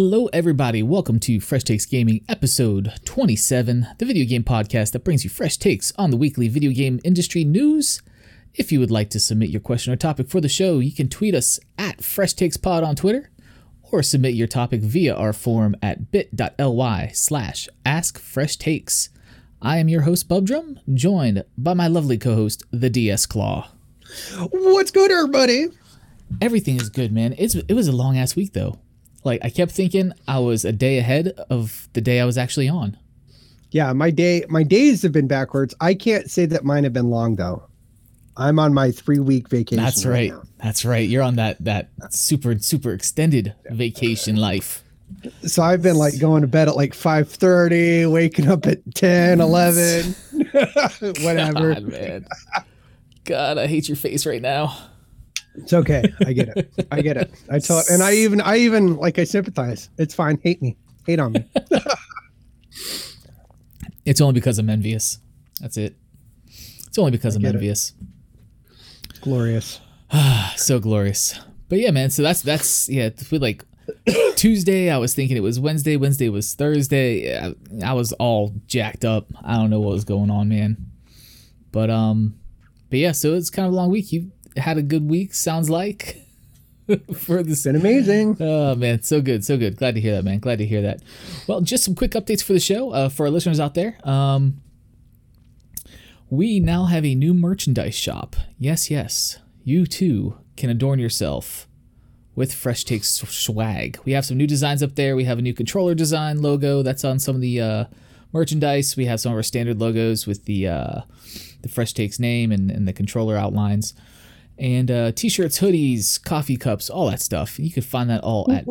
Hello, everybody. Welcome to Fresh Takes Gaming, episode 27, the video game podcast that brings you fresh takes on the weekly video game industry news. If you would like to submit your question or topic for the show, you can tweet us at Fresh Takes Pod on Twitter or submit your topic via our form at bit.ly slash askfreshtakes. I am your host, Bubdrum, joined by my lovely co host, the DS Claw. What's good, everybody? Everything is good, man. It's it was a long ass week though. Like I kept thinking I was a day ahead of the day I was actually on. Yeah, my day my days have been backwards. I can't say that mine have been long though. I'm on my three week vacation. That's right. right That's right. You're on that that super super extended vacation life. So I've been like going to bed at like 5:30, waking up at 10, 11, whatever. God, man. God, I hate your face right now. It's okay. I get it. I get it. I tell it, and I even, I even like, I sympathize. It's fine. Hate me. Hate on me. it's only because I'm envious. That's it. It's only because I am envious. It. Glorious. so glorious. But yeah, man. So that's that's yeah. We Like Tuesday, I was thinking it was Wednesday. Wednesday was Thursday. I, I was all jacked up. I don't know what was going on, man. But um, but yeah. So it's kind of a long week. You had a good week. Sounds like. for this. Been amazing. Oh man, so good, so good. Glad to hear that, man. Glad to hear that. Well, just some quick updates for the show uh, for our listeners out there. Um, we now have a new merchandise shop. Yes, yes, you too can adorn yourself with Fresh Takes swag. We have some new designs up there. We have a new controller design logo that's on some of the uh, merchandise. We have some of our standard logos with the uh, the Fresh Takes name and, and the controller outlines and uh, t-shirts, hoodies, coffee cups, all that stuff. You can find that all at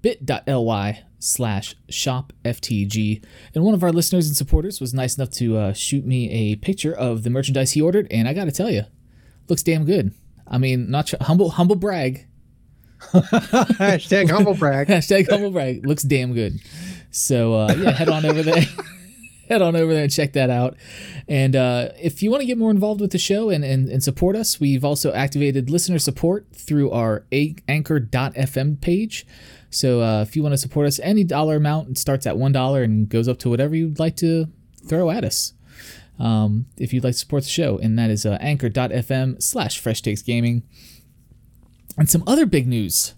bit.ly slash shopftg. And one of our listeners and supporters was nice enough to uh, shoot me a picture of the merchandise he ordered, and I got to tell you, looks damn good. I mean, not humble humble brag. Hashtag humble brag. Hashtag humble brag. Looks damn good. So uh, yeah, head on over there. head on over there and check that out. And uh, if you want to get more involved with the show and, and, and support us, we've also activated listener support through our anchor.fm page. So uh, if you want to support us, any dollar amount starts at $1 and goes up to whatever you'd like to throw at us. Um, if you'd like to support the show, and that is uh, anchor.fm slash fresh takes gaming. And some other big news.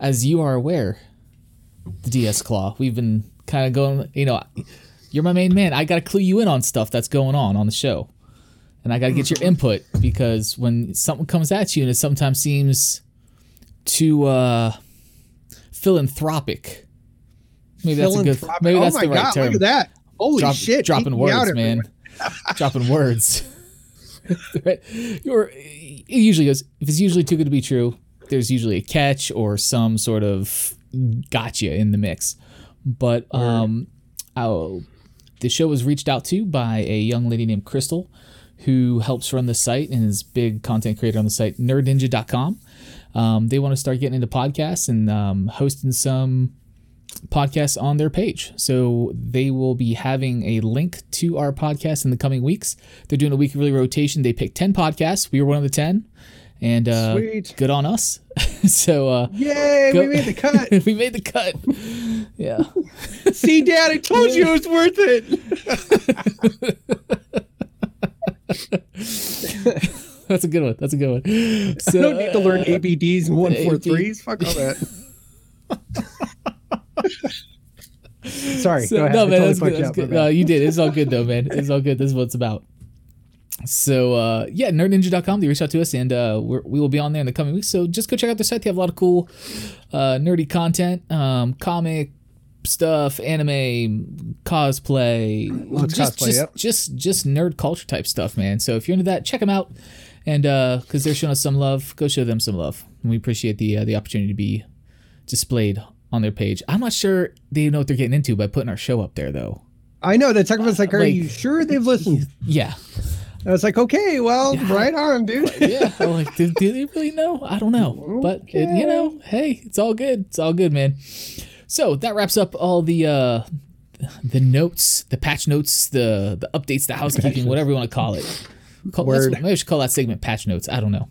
As you are aware, the DS Claw, we've been kind of going, you know, you're my main man. I got to clue you in on stuff that's going on on the show. And I got to get your input because when something comes at you and it sometimes seems too uh, philanthropic. Maybe that's a good maybe that's oh the right God, term. Look at that. Holy Drop, shit. Dropping words, man. dropping words. You're, it usually goes if it's usually too good to be true, there's usually a catch or some sort of gotcha in the mix. But um, I'll the show was reached out to by a young lady named Crystal who helps run the site and is big content creator on the site nerdninja.com. Um, they want to start getting into podcasts and um, hosting some podcasts on their page. So they will be having a link to our podcast in the coming weeks. They're doing a weekly rotation. They picked 10 podcasts. We were one of the 10 and uh, Sweet. good on us. so uh, yay, go, we made the cut. we made the cut. Yeah. See, Dad, I told you it was worth it. That's a good one. That's a good one. So, I don't need to learn ABDs and one four threes. Fuck all that. Sorry. So, no, man, that's good. That's good. No, you did. It's all good though, man. It's all good. This is what it's about. So uh, yeah, nerdninja.com. They reach out to us, and uh, we will be on there in the coming weeks. So just go check out their site. They have a lot of cool uh, nerdy content, um, comic stuff, anime, cosplay, just cosplay, just, yep. just just nerd culture type stuff, man. So if you're into that, check them out. And because uh, they're showing us some love, go show them some love. And we appreciate the uh, the opportunity to be displayed on their page. I'm not sure they know what they're getting into by putting our show up there, though. I know the tech was like, "Are like, you sure they've listened?" Yeah, I was like, okay, well, yeah. right on, dude. yeah. I'm like, do, do, they really know? I don't know. But, okay. it, you know, hey, it's all good. It's all good, man. So that wraps up all the uh, the notes, the patch notes, the the updates, the housekeeping, whatever you want to call it. Call, Word. Maybe I should call that segment patch notes. I don't know.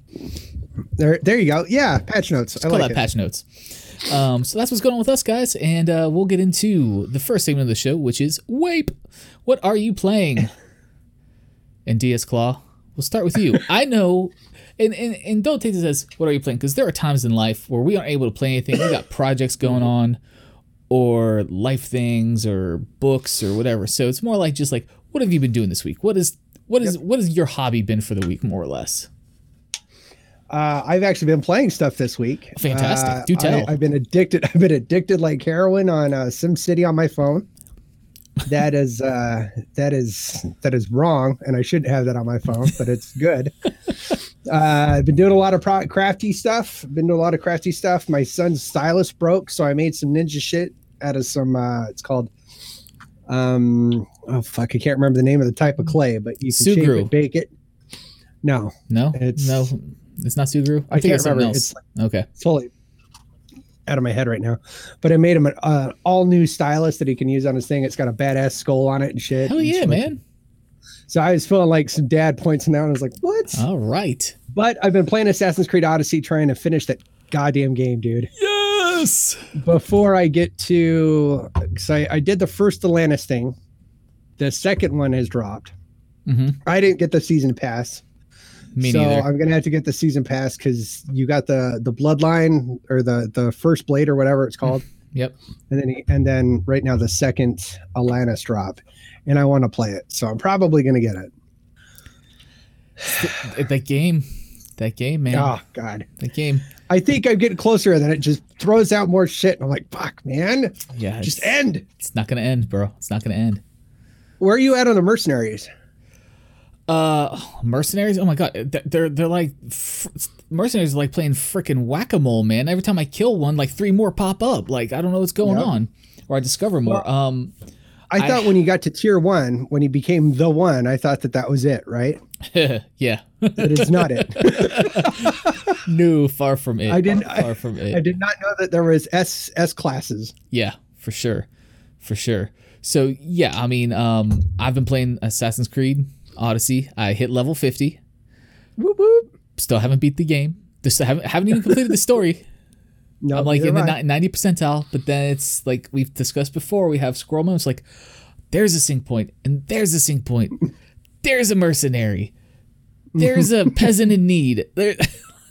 There, there you go. Yeah, patch notes. I Call like that it. patch notes. Um, so that's what's going on with us, guys, and uh, we'll get into the first segment of the show, which is Wape. What are you playing? And DS Claw, we'll start with you. I know, and, and and don't take this as what are you playing because there are times in life where we aren't able to play anything. We got projects going on, or life things, or books, or whatever. So it's more like just like what have you been doing this week? What is what is what has your hobby been for the week, more or less? Uh, I've actually been playing stuff this week. Fantastic. Uh, Do tell. I, have been addicted. I've been addicted like heroin on uh, SimCity on my phone. That is uh, that is that is wrong, and I shouldn't have that on my phone, but it's good. uh, I've been doing a lot of pro- crafty stuff. Been doing a lot of crafty stuff. My son's stylus broke, so I made some ninja shit out of some. Uh, it's called. Um. Oh fuck! I can't remember the name of the type of clay, but you can shape it, bake it. No, No, It's- no, it's not Sugru. I think can't it's something remember. else. It's like, okay. totally out of my head right now. But I made him an uh, all new stylus that he can use on his thing. It's got a badass skull on it and shit. Hell yeah, man. So I was feeling like some dad points now, and I was like, "What?" All right. But I've been playing Assassin's Creed Odyssey, trying to finish that goddamn game, dude. Yes. Before I get to, because I, I did the first Atlantis thing, the second one has dropped. hmm I didn't get the season pass. Me so neither. I'm gonna have to get the season pass because you got the the bloodline or the the first blade or whatever it's called. Yep. and then and then right now the second Atlantis drop, and I want to play it, so I'm probably gonna get it. that game, that game, man. Oh God, That game. I think I'm getting closer, and then it just throws out more shit, and I'm like, fuck, man, Yeah. just end. it's not gonna end, bro. It's not gonna end. Where are you at on the mercenaries? Uh, mercenaries. Oh my god, they're they're like fr- mercenaries are like playing freaking whack a mole, man. Every time I kill one, like three more pop up. Like I don't know what's going Yep. on, or I discover more. um, I, I- thought when you got to tier one, when he became the one, I thought that that was it, right? yeah. But it's not it. no, far from it. I didn't- Far from it. I did not know that there was S S classes. Yeah, for sure. For sure. So yeah, I mean, um, I've been playing Assassin's Creed Odyssey. I hit level 50. Whoop whoop. Still haven't beat the game. Just haven't haven't even completed the story. No, I'm like in the I. 90 percentile, but then it's like we've discussed before, we have scroll moments like there's a sync point and there's a sync point. There's a mercenary. There's a peasant in need. There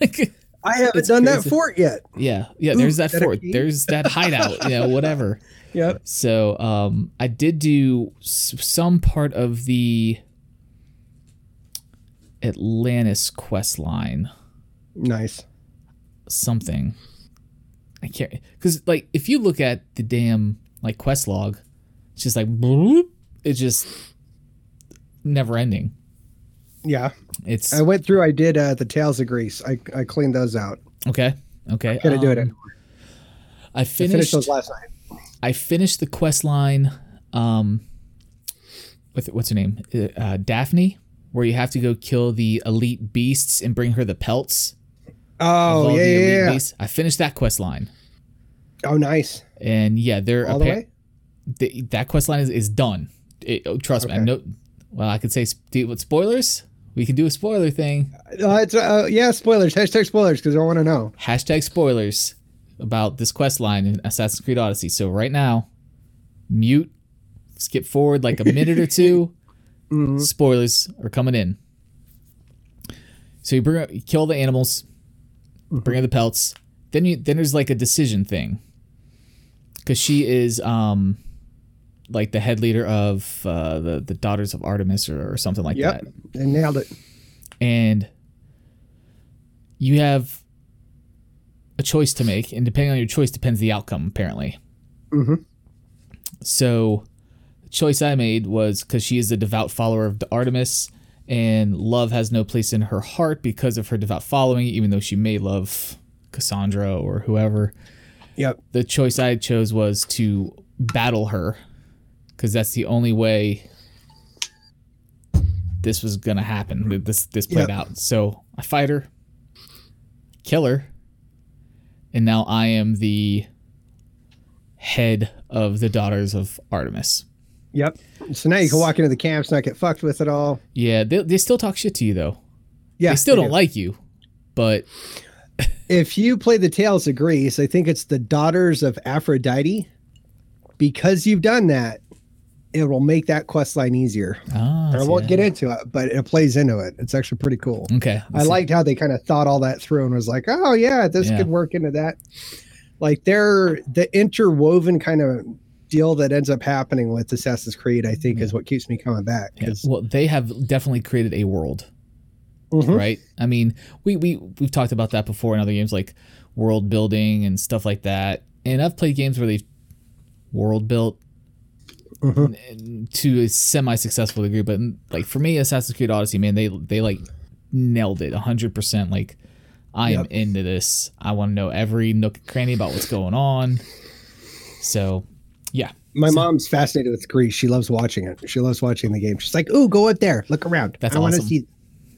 like I haven't done that fort yet. yeah, yeah, there's that that fort. There's that hideout, you know, whatever. Yep. So um, I did do s- some part of the Atlantis quest line, Nice. something. I can't because like if you look at the damn like quest log, it's just like bloop, it's just never ending. Yeah. It's I went through. I did uh, the Tales of Greece. I, I cleaned those out. okay. Okay. Gotta do it. um, I I finished. finished those last night. I finished the quest line um with what's her name? Uh, Daphne, where you have to go kill the elite beasts and bring her the pelts. Oh yeah, yeah, yeah. I finished that quest line. Oh nice. And yeah, they're All the way. th- that quest line is, is done. It, oh, trust me. I know well, I could say sp- with spoilers. We can do a spoiler thing. Uh, it's uh, yeah. Spoilers. Hashtag spoilers because I want to know. Hashtag spoilers about this quest line in Assassin's Creed Odyssey. So right now, mute, skip forward like a minute or 2 Mm-hmm. Spoilers are coming in. So you bring you kill the animals, bring her the pelts. Then you then there's like a decision thing. Cause she is um like the head leader of uh, the the daughters of Artemis or, or something like Yep. that And nailed it. and you have a choice to make, and depending on your choice depends the outcome. Apparently, Mhm. so choice I made was because she is a devout follower of the Artemis, and love has no place in her heart because of her devout following, even though she may love Cassandra or whoever. Yep. The choice I chose was to battle her because that's the only way this was gonna happen. This this played Yep. out. So I fight her, kill her, and now I am the head of the daughters of Artemis. Yep. So now you can walk into the camps, not get fucked with at all. Yeah, they, they still talk shit to you though. Yeah. they still don't do. like you. but if you play the Tales of Greece, I think it's the daughters of Aphrodite. Because you've done that, it will make that quest line easier. ah, I won't that. get into it, but it plays into it. It's actually pretty cool. Okay, I liked how they kind of thought all that through and was like, oh yeah, this Yeah. could work into that. Like they're the interwoven kind of deal that ends up happening with Assassin's Creed, I think, is what keeps me coming back. Yeah, Well, they have definitely created a world, Mhm. right? I mean, we we we've talked about that before in other games like world building and stuff like that. And I've played games where they've world built Mhm. n- to a semi-successful degree, but like for me, Assassin's Creed Odyssey, man, they they like nailed it hundred percent. Like I am Yep. into this. I want to know every nook and cranny about what's going on. So, yeah, My mom's fascinated with Greece. She loves watching it. She loves watching the game. She's like, "Ooh, go up there, look around. That's I want to awesome. see."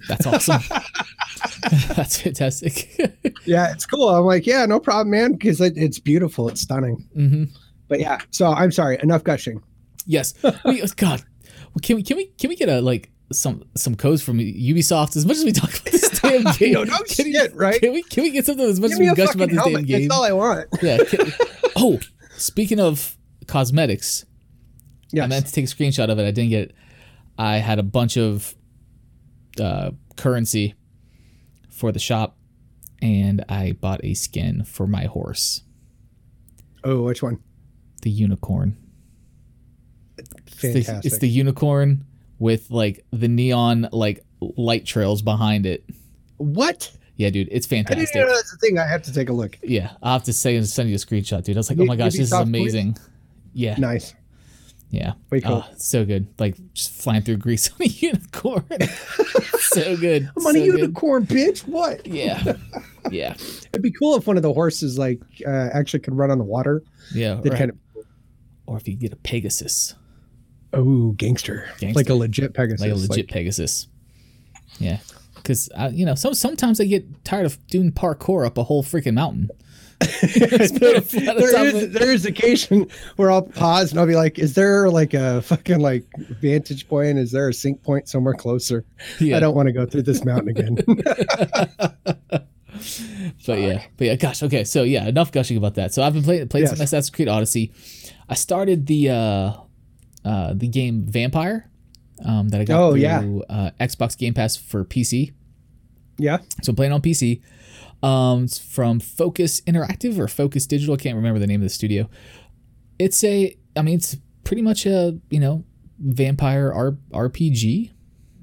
that's awesome. that's fantastic. Yeah, it's cool. I'm like, "Yeah, no problem, man," because it, it's beautiful. It's stunning. hmm But yeah, so I'm sorry. Enough gushing. Yes. We, God, well, can we can we can we get a like some some codes from Ubisoft as much as we talk about this damn game? No, no can we- right? Can we can we get something as much Give as we gush about this damn game? That's all I want. yeah. can- oh, speaking of cosmetics, Yes. I meant to take a screenshot of it. I didn't get it. I had a bunch of uh, currency for the shop, and I bought a skin for my horse, oh, which one? the unicorn. It's the, Fantastic. it's the unicorn with like the neon like light trails behind it. what? Yeah, dude, it's I didn't fantastic. know that's a thing. I have to take a look. Yeah, I'll have to say send you a screenshot, dude. I was like, oh my gosh, this is amazing. please? Yeah, Nice. yeah. Way cool. Oh, so good. Like just flying through Greece on a unicorn. so good. I'm on so a good. unicorn, bitch. What? Yeah. Yeah. It'd be cool if one of the horses like uh, actually could run on the water. Yeah. That Or, kind of or if you get a Pegasus, oh gangster. Gangster. like a legit Pegasus. like a legit Pegasus. Yeah. Because you know, some sometimes I get tired of doing parkour up a whole freaking mountain. Just put a flat on top there is there is occasion where I'll pause and I'll be like, "Is there like a fucking like vantage point? Is there a sync point somewhere closer? Yeah. I don't want to go through this mountain again." but yeah, but yeah, gosh, okay, so yeah, enough gushing about that. So I've been playing played some Yes. Assassin's Creed Odyssey. I started the uh, uh, the game Vampyr um, that I got Oh, through yeah. uh, Xbox Game Pass for PC. yeah. So I'm playing on PC. Um, it's from Focus Interactive or Focus Digital. I can't remember the name of the studio. It's a, I mean, it's pretty much a you know vampire R- RPG,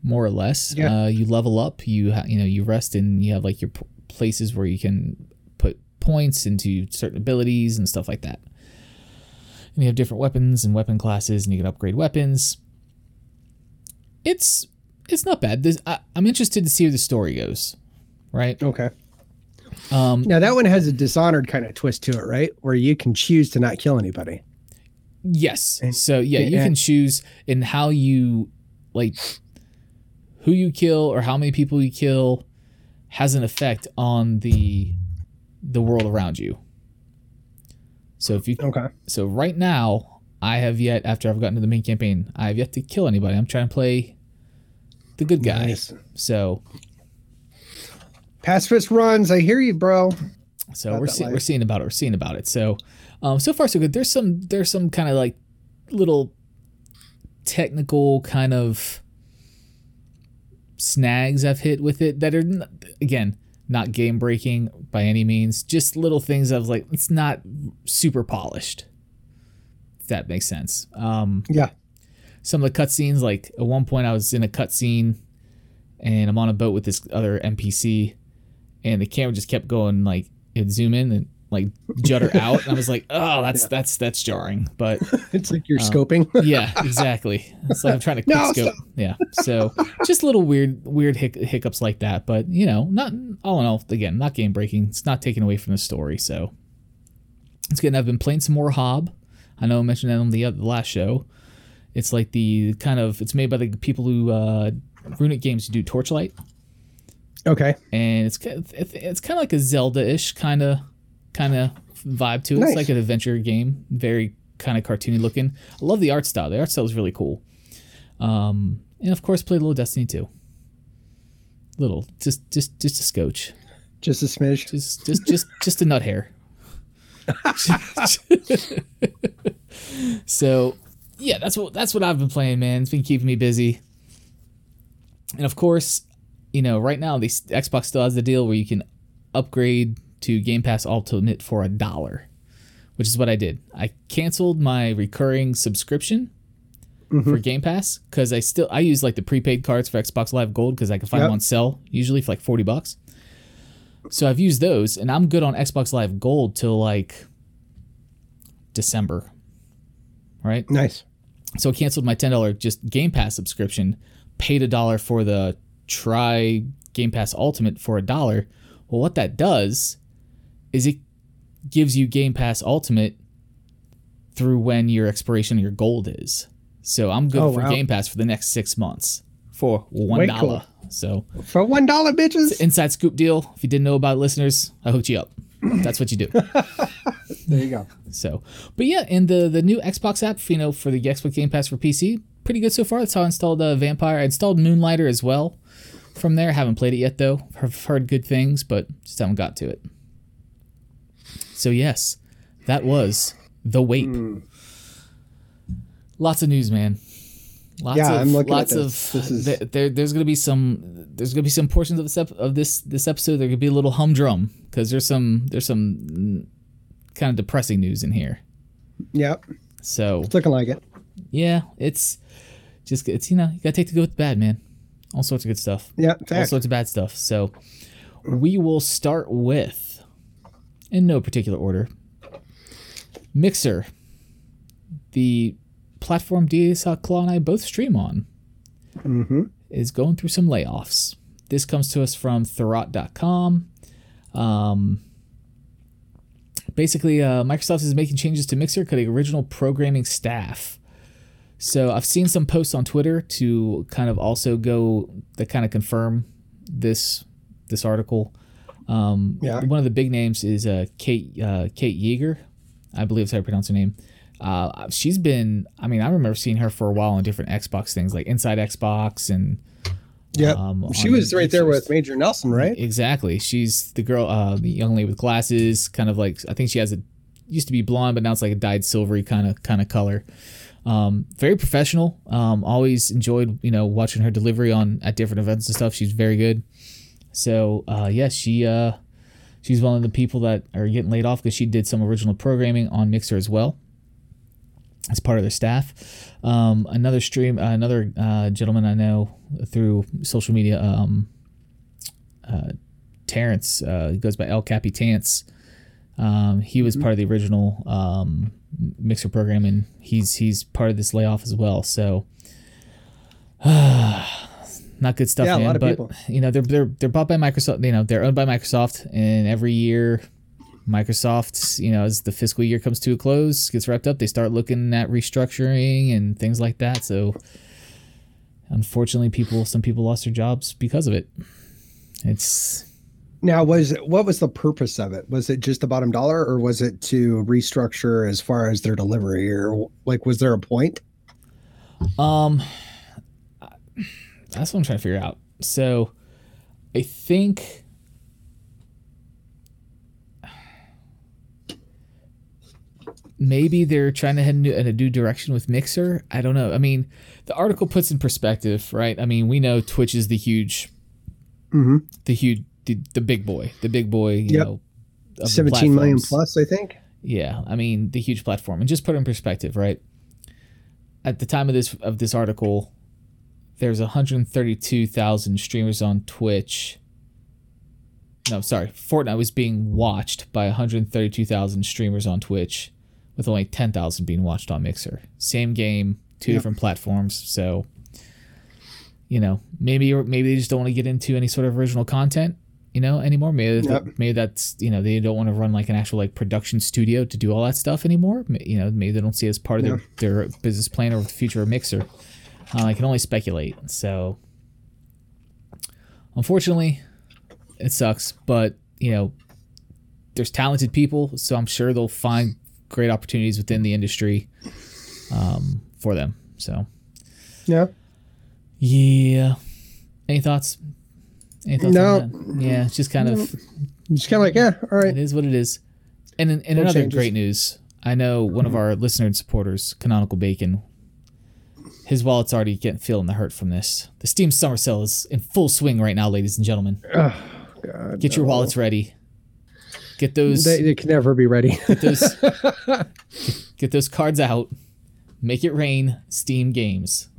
more or less. Yeah. Uh, you level up. You ha- you know you rest and you have like your p- places where you can put points into certain abilities and stuff like that. And you have different weapons and weapon classes, and you can upgrade weapons. It's it's not bad. This, I, I'm interested to see where the story goes. Right. Okay. Um, Now that one has a dishonored kind of twist to it, right? Where you can choose to not kill anybody. Yes. So yeah, you can choose in how you like who you kill or how many people you kill has an effect on the the world around you. So if you Okay. so right now I have yet after I've gotten to the main campaign, I have yet to kill anybody. I'm trying to play the good guy. Nice. So Pacifist runs. I hear you, bro. So About we're see- life. we're seeing about it. We're seeing about it. So um, so far so good. There's some there's some kind of like little technical kind of snags I've hit with it that are again not game breaking by any means. Just little things was like it's not super polished. If that makes sense. Um, Yeah. some of the cutscenes, like at one point I was in a cutscene and I'm on a boat with this other NPC and the camera just kept going like it'd zoom in and like judder out and I was like, oh that's that's that's jarring. But It's like you're Um, scoping. yeah, exactly. It's like I'm trying to quick No, scope. Yeah. So just little weird weird hic- hiccups like that. But you know, not all in all, again, not game breaking. It's not taken away from the story. So it's good. And I've been playing some more Hob. I know I mentioned that on the, other, the last show. It's like the kind of it's made by the people who uh, Runic Games who do Torchlight, okay. and it's it's, it's kind of like a Zelda-ish kind of kind of vibe to it. Nice. It's like an adventure game, very kind of cartoony looking. I love the art style. The art style is really cool. Um, and of course, played a little Destiny too. Little, just just just a scotch. Just a smidge. Just just just just a nut hair. so yeah, that's what that's what I've been playing, man. It's been keeping me busy. And of course, you know, right now the Xbox still has the deal where you can upgrade to Game Pass Ultimate for a dollar, which is what I did. I canceled my recurring subscription Mm-hmm. for Game Pass because I still I use like the prepaid cards for Xbox Live Gold because I can find Yep. them on sale usually for like forty bucks. So I've used those, and I'm good on Xbox Live Gold till like December, right? Nice. So I canceled my ten dollar just Game Pass subscription, paid a dollar for the try Game Pass Ultimate for a dollar. Well, what that does is it gives you Game Pass Ultimate through when your expiration of your gold is. So I'm good Oh, for wow. Game Pass for the next six months for one cool. So For one dollar, bitches. inside scoop deal. If you didn't know about it, listeners, I hooked you up. That's what you do. There you go. So, but yeah, and the the new Xbox app, you know, for the Xbox Game Pass for PC, pretty good so far. That's how I installed uh, Vampyr. I installed Moonlighter as well. From there, haven't played it yet though. I've heard good things, but just haven't got to it. So yes, that was the Wape. Hmm. Lots of news, man. Lots Yeah, of, I'm looking at lots this. of This is- there, there- There's gonna be some. There's gonna be some portions of this ep- of this this episode. There could be a little humdrum because there's some there's some mm, kind of depressing news in here. Yep. So It's looking like it. yeah, it's just it's you know you gotta take the good with the bad, man. All sorts of good stuff, Yeah. all sorts of bad stuff. So we will start with, in no particular order, Mixer, the platform DS Claw and I both stream on, Mm-hmm. is going through some layoffs. This comes to us from Thurrott.com. Um, basically, uh, Microsoft is making changes to Mixer, cutting original programming staff. So I've seen some posts on Twitter to kind of also go that kind of confirm this this article. Um, Yeah. One of the big names is uh, Kate uh, Kate Yeager, I believe is how you pronounce her name. Uh, she's been, I mean, I remember seeing her for a while on different Xbox things like Inside Xbox and Yeah, um, she was right there with Major Nelson, right? Exactly. She's the girl, uh, the young lady with glasses, kind of like I think she has a used to be blonde, but now it's like a dyed silvery kind of kind of color. Um, very professional. Um, always enjoyed you know watching her delivery on at different events and stuff. She's very good. So uh, yeah, she uh, she's one of the people that are getting laid off because she did some original programming on Mixer as well as part of their staff. Um, another stream, uh, another uh, gentleman I know through social media, um, uh, Terrence, uh, goes by El Capitance. Um, he was part of the original um, mixer program, and he's he's part of this layoff as well. So, not good stuff, Yeah, a man. lot of but people. you know, they're they're they're bought by Microsoft. You know, they're owned by Microsoft, and every year Microsoft, you know, as the fiscal year comes to a close, gets wrapped up, they start looking at restructuring and things like that. So, unfortunately, people, some people lost their jobs because of it. It's Now, was what was the purpose of it? Was it just the bottom dollar, or was it to restructure as far as their delivery, or like was there a point? um, that's what I'm trying to figure out. So, I think. Maybe they're trying to head in a- in a new direction with Mixer. I don't know. I mean, the article puts in perspective, right? I mean, we know Twitch is the huge Mm-hmm. the huge the, the big boy the big boy you Yep. know Seventeen million plus, I think. yeah i mean the huge platform and just put it in perspective right at the time of this of this article there's 132000 streamers on twitch no sorry fortnite was being watched by 132000 streamers on twitch with only 10000 being watched on mixer same game two Yep. different platforms so you know maybe maybe they just don't want to get into any sort of original content you know anymore maybe Yep. maybe that's you know they don't want to run like an actual like production studio to do all that stuff anymore you know maybe they don't see it as part of their, their business plan or the future of mixer uh, i can only speculate so unfortunately it sucks but you know there's talented people so i'm sure they'll find great opportunities within the industry um, for them so Yeah. yeah. Any thoughts? No. Yeah, it's just kind of Just kind of like, yeah, all right. It is what it is. And another changes. great news, I know one of our listener and supporters, Canonical Bacon, his wallet's already getting feeling the hurt from this. The Steam Summer Sale is in full swing right now, ladies and gentlemen. Oh, God, Get your wallets ready. Get those They, they can never be ready. get those get those cards out. Make it rain. Steam games.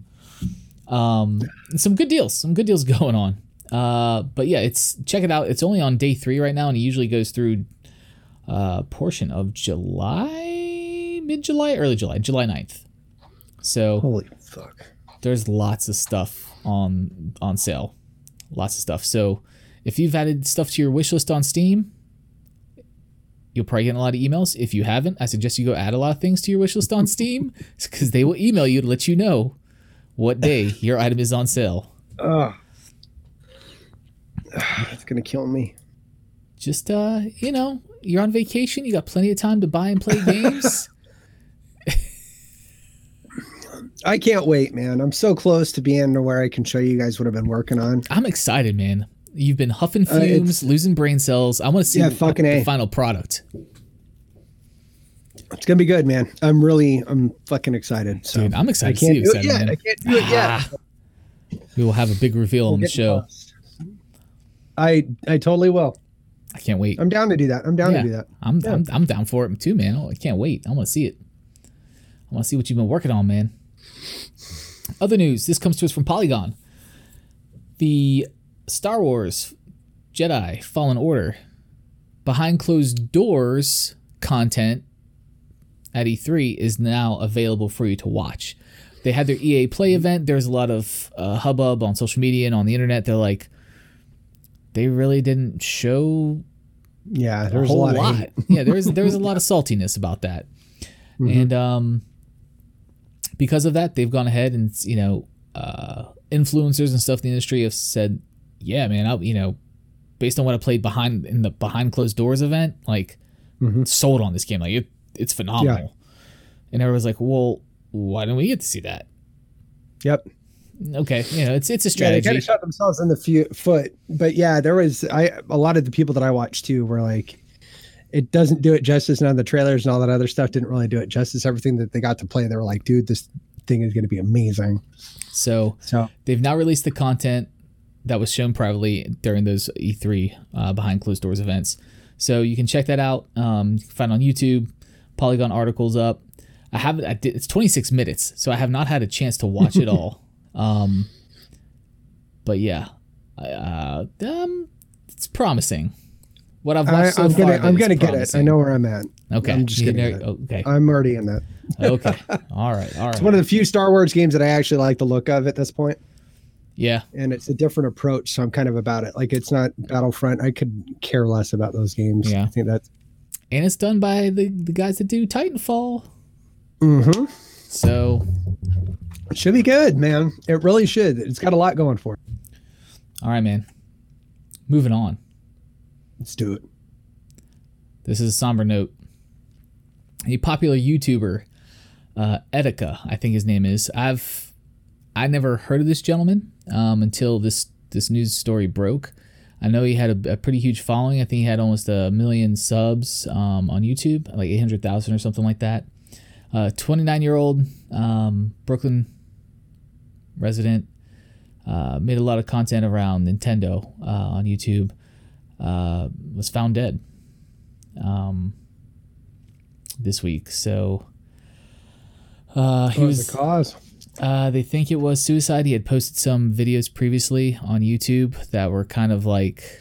Um, some good deals. Some good deals going on. Uh, but yeah, it's check it out. It's only on day three right now, and it usually goes through a portion of July, mid July, early July, July 9th. So Holy fuck. there's lots of stuff on on sale lots of stuff so if you've added stuff to your wish list on steam you'll probably get a lot of emails if you haven't i suggest you go add a lot of things to your wish list on steam because they will email you to let you know what day your item is on sale Oh. It's gonna kill me. just uh you know you're on vacation you got plenty of time to buy and play games I can't wait, man. I'm so close to being to where I can show you guys what I've been working on. i'm excited man you've been huffing Uh, fumes it's- losing brain cells i want to see Yeah, the, fucking the final product It's gonna be good, man. I'm really, I'm fucking excited. So dude i'm I excited to see can't do it yet. man. I can't do it yet. Ah. We will have a big reveal on the show. close. I I totally will. I can't wait. I'm down to do that. I'm down yeah, to do that. I'm, Yeah. I'm I'm down for it too, man. I can't wait. I want to see it. I want to see what you've been working on, man. Other news. This comes to us from Polygon. The Star Wars Jedi Fallen Order behind closed doors content at E3 is now available for you to watch. They had their EA Play event. There's a lot of uh, hubbub on social media and on the internet. They're like, they really didn't show Yeah, a there's a, whole lot. lot. Of hate. yeah, there's there's a lot of saltiness about that, Mm-hmm. and um, because of that, they've gone ahead and you know, uh, influencers and stuff in the industry have said, yeah, man, i'll you know, based on what I played behind in the behind closed doors event, like Mhm. sold on this game, like it, it's phenomenal, and everyone's like, well, why didn't we get to see that? Yep. Okay, you know, it's it's a Yeah, they kind of shot themselves in the fu- foot. But yeah, there was I a lot of the people that I watched too were like, it doesn't do it justice. None of the trailers and all that other stuff didn't really do it justice. Everything that they got to play, they were like, dude, this thing is going to be amazing. so So They've now released the content that was shown privately during those E3 uh, behind closed doors events. So you can check that out. Um, you can find it on YouTube. Polygon articles up. I haven't. I did, it's 26 minutes, so I have not had a chance to watch it all. Um, but yeah, uh, um, it's promising. What I've watched I, I'm far, gonna I'm gonna get it. I know where I'm at. Okay, I'm just it. okay, I'm already in that. okay, all right, all right. It's one of the few Star Wars games that I actually like the look of at this point, yeah, and it's a different approach. So I'm kind of about it. Like it's not Battlefront. I could care less about those games. Yeah. I think that's. and it's done by the the guys that do Titanfall. hmm So It should be good, man. It really should. It's got a lot going for it. All right, man. Moving on. Let's do it. This is a somber note. A popular YouTuber, uh, Etika, I think his name is. I've I never heard of this gentleman um, until this this news story broke. I know he had a, a pretty huge following. I think he had almost a million subs um, on YouTube, like eight hundred thousand or something like that. Twenty nine year old um, Brooklyn resident uh, made a lot of content around Nintendo uh, on YouTube. Uh, was found dead um, this week. So uh, he What was. was the cause? Uh, they think it was suicide. He had posted some videos previously on YouTube that were kind of like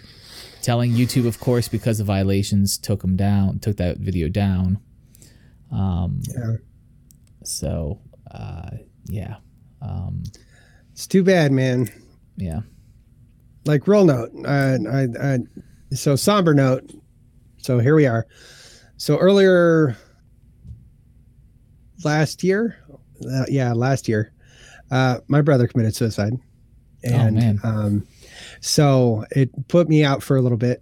telling YouTube, of course, because of violations, took him down, took that video down. Um, Yeah. so uh, yeah, um, It's too bad, man. yeah, Like real note. Uh, I, I, so somber note. So here we are. So earlier last year, uh, yeah, last year, uh, my brother committed suicide, and man. um, so it put me out for a little bit.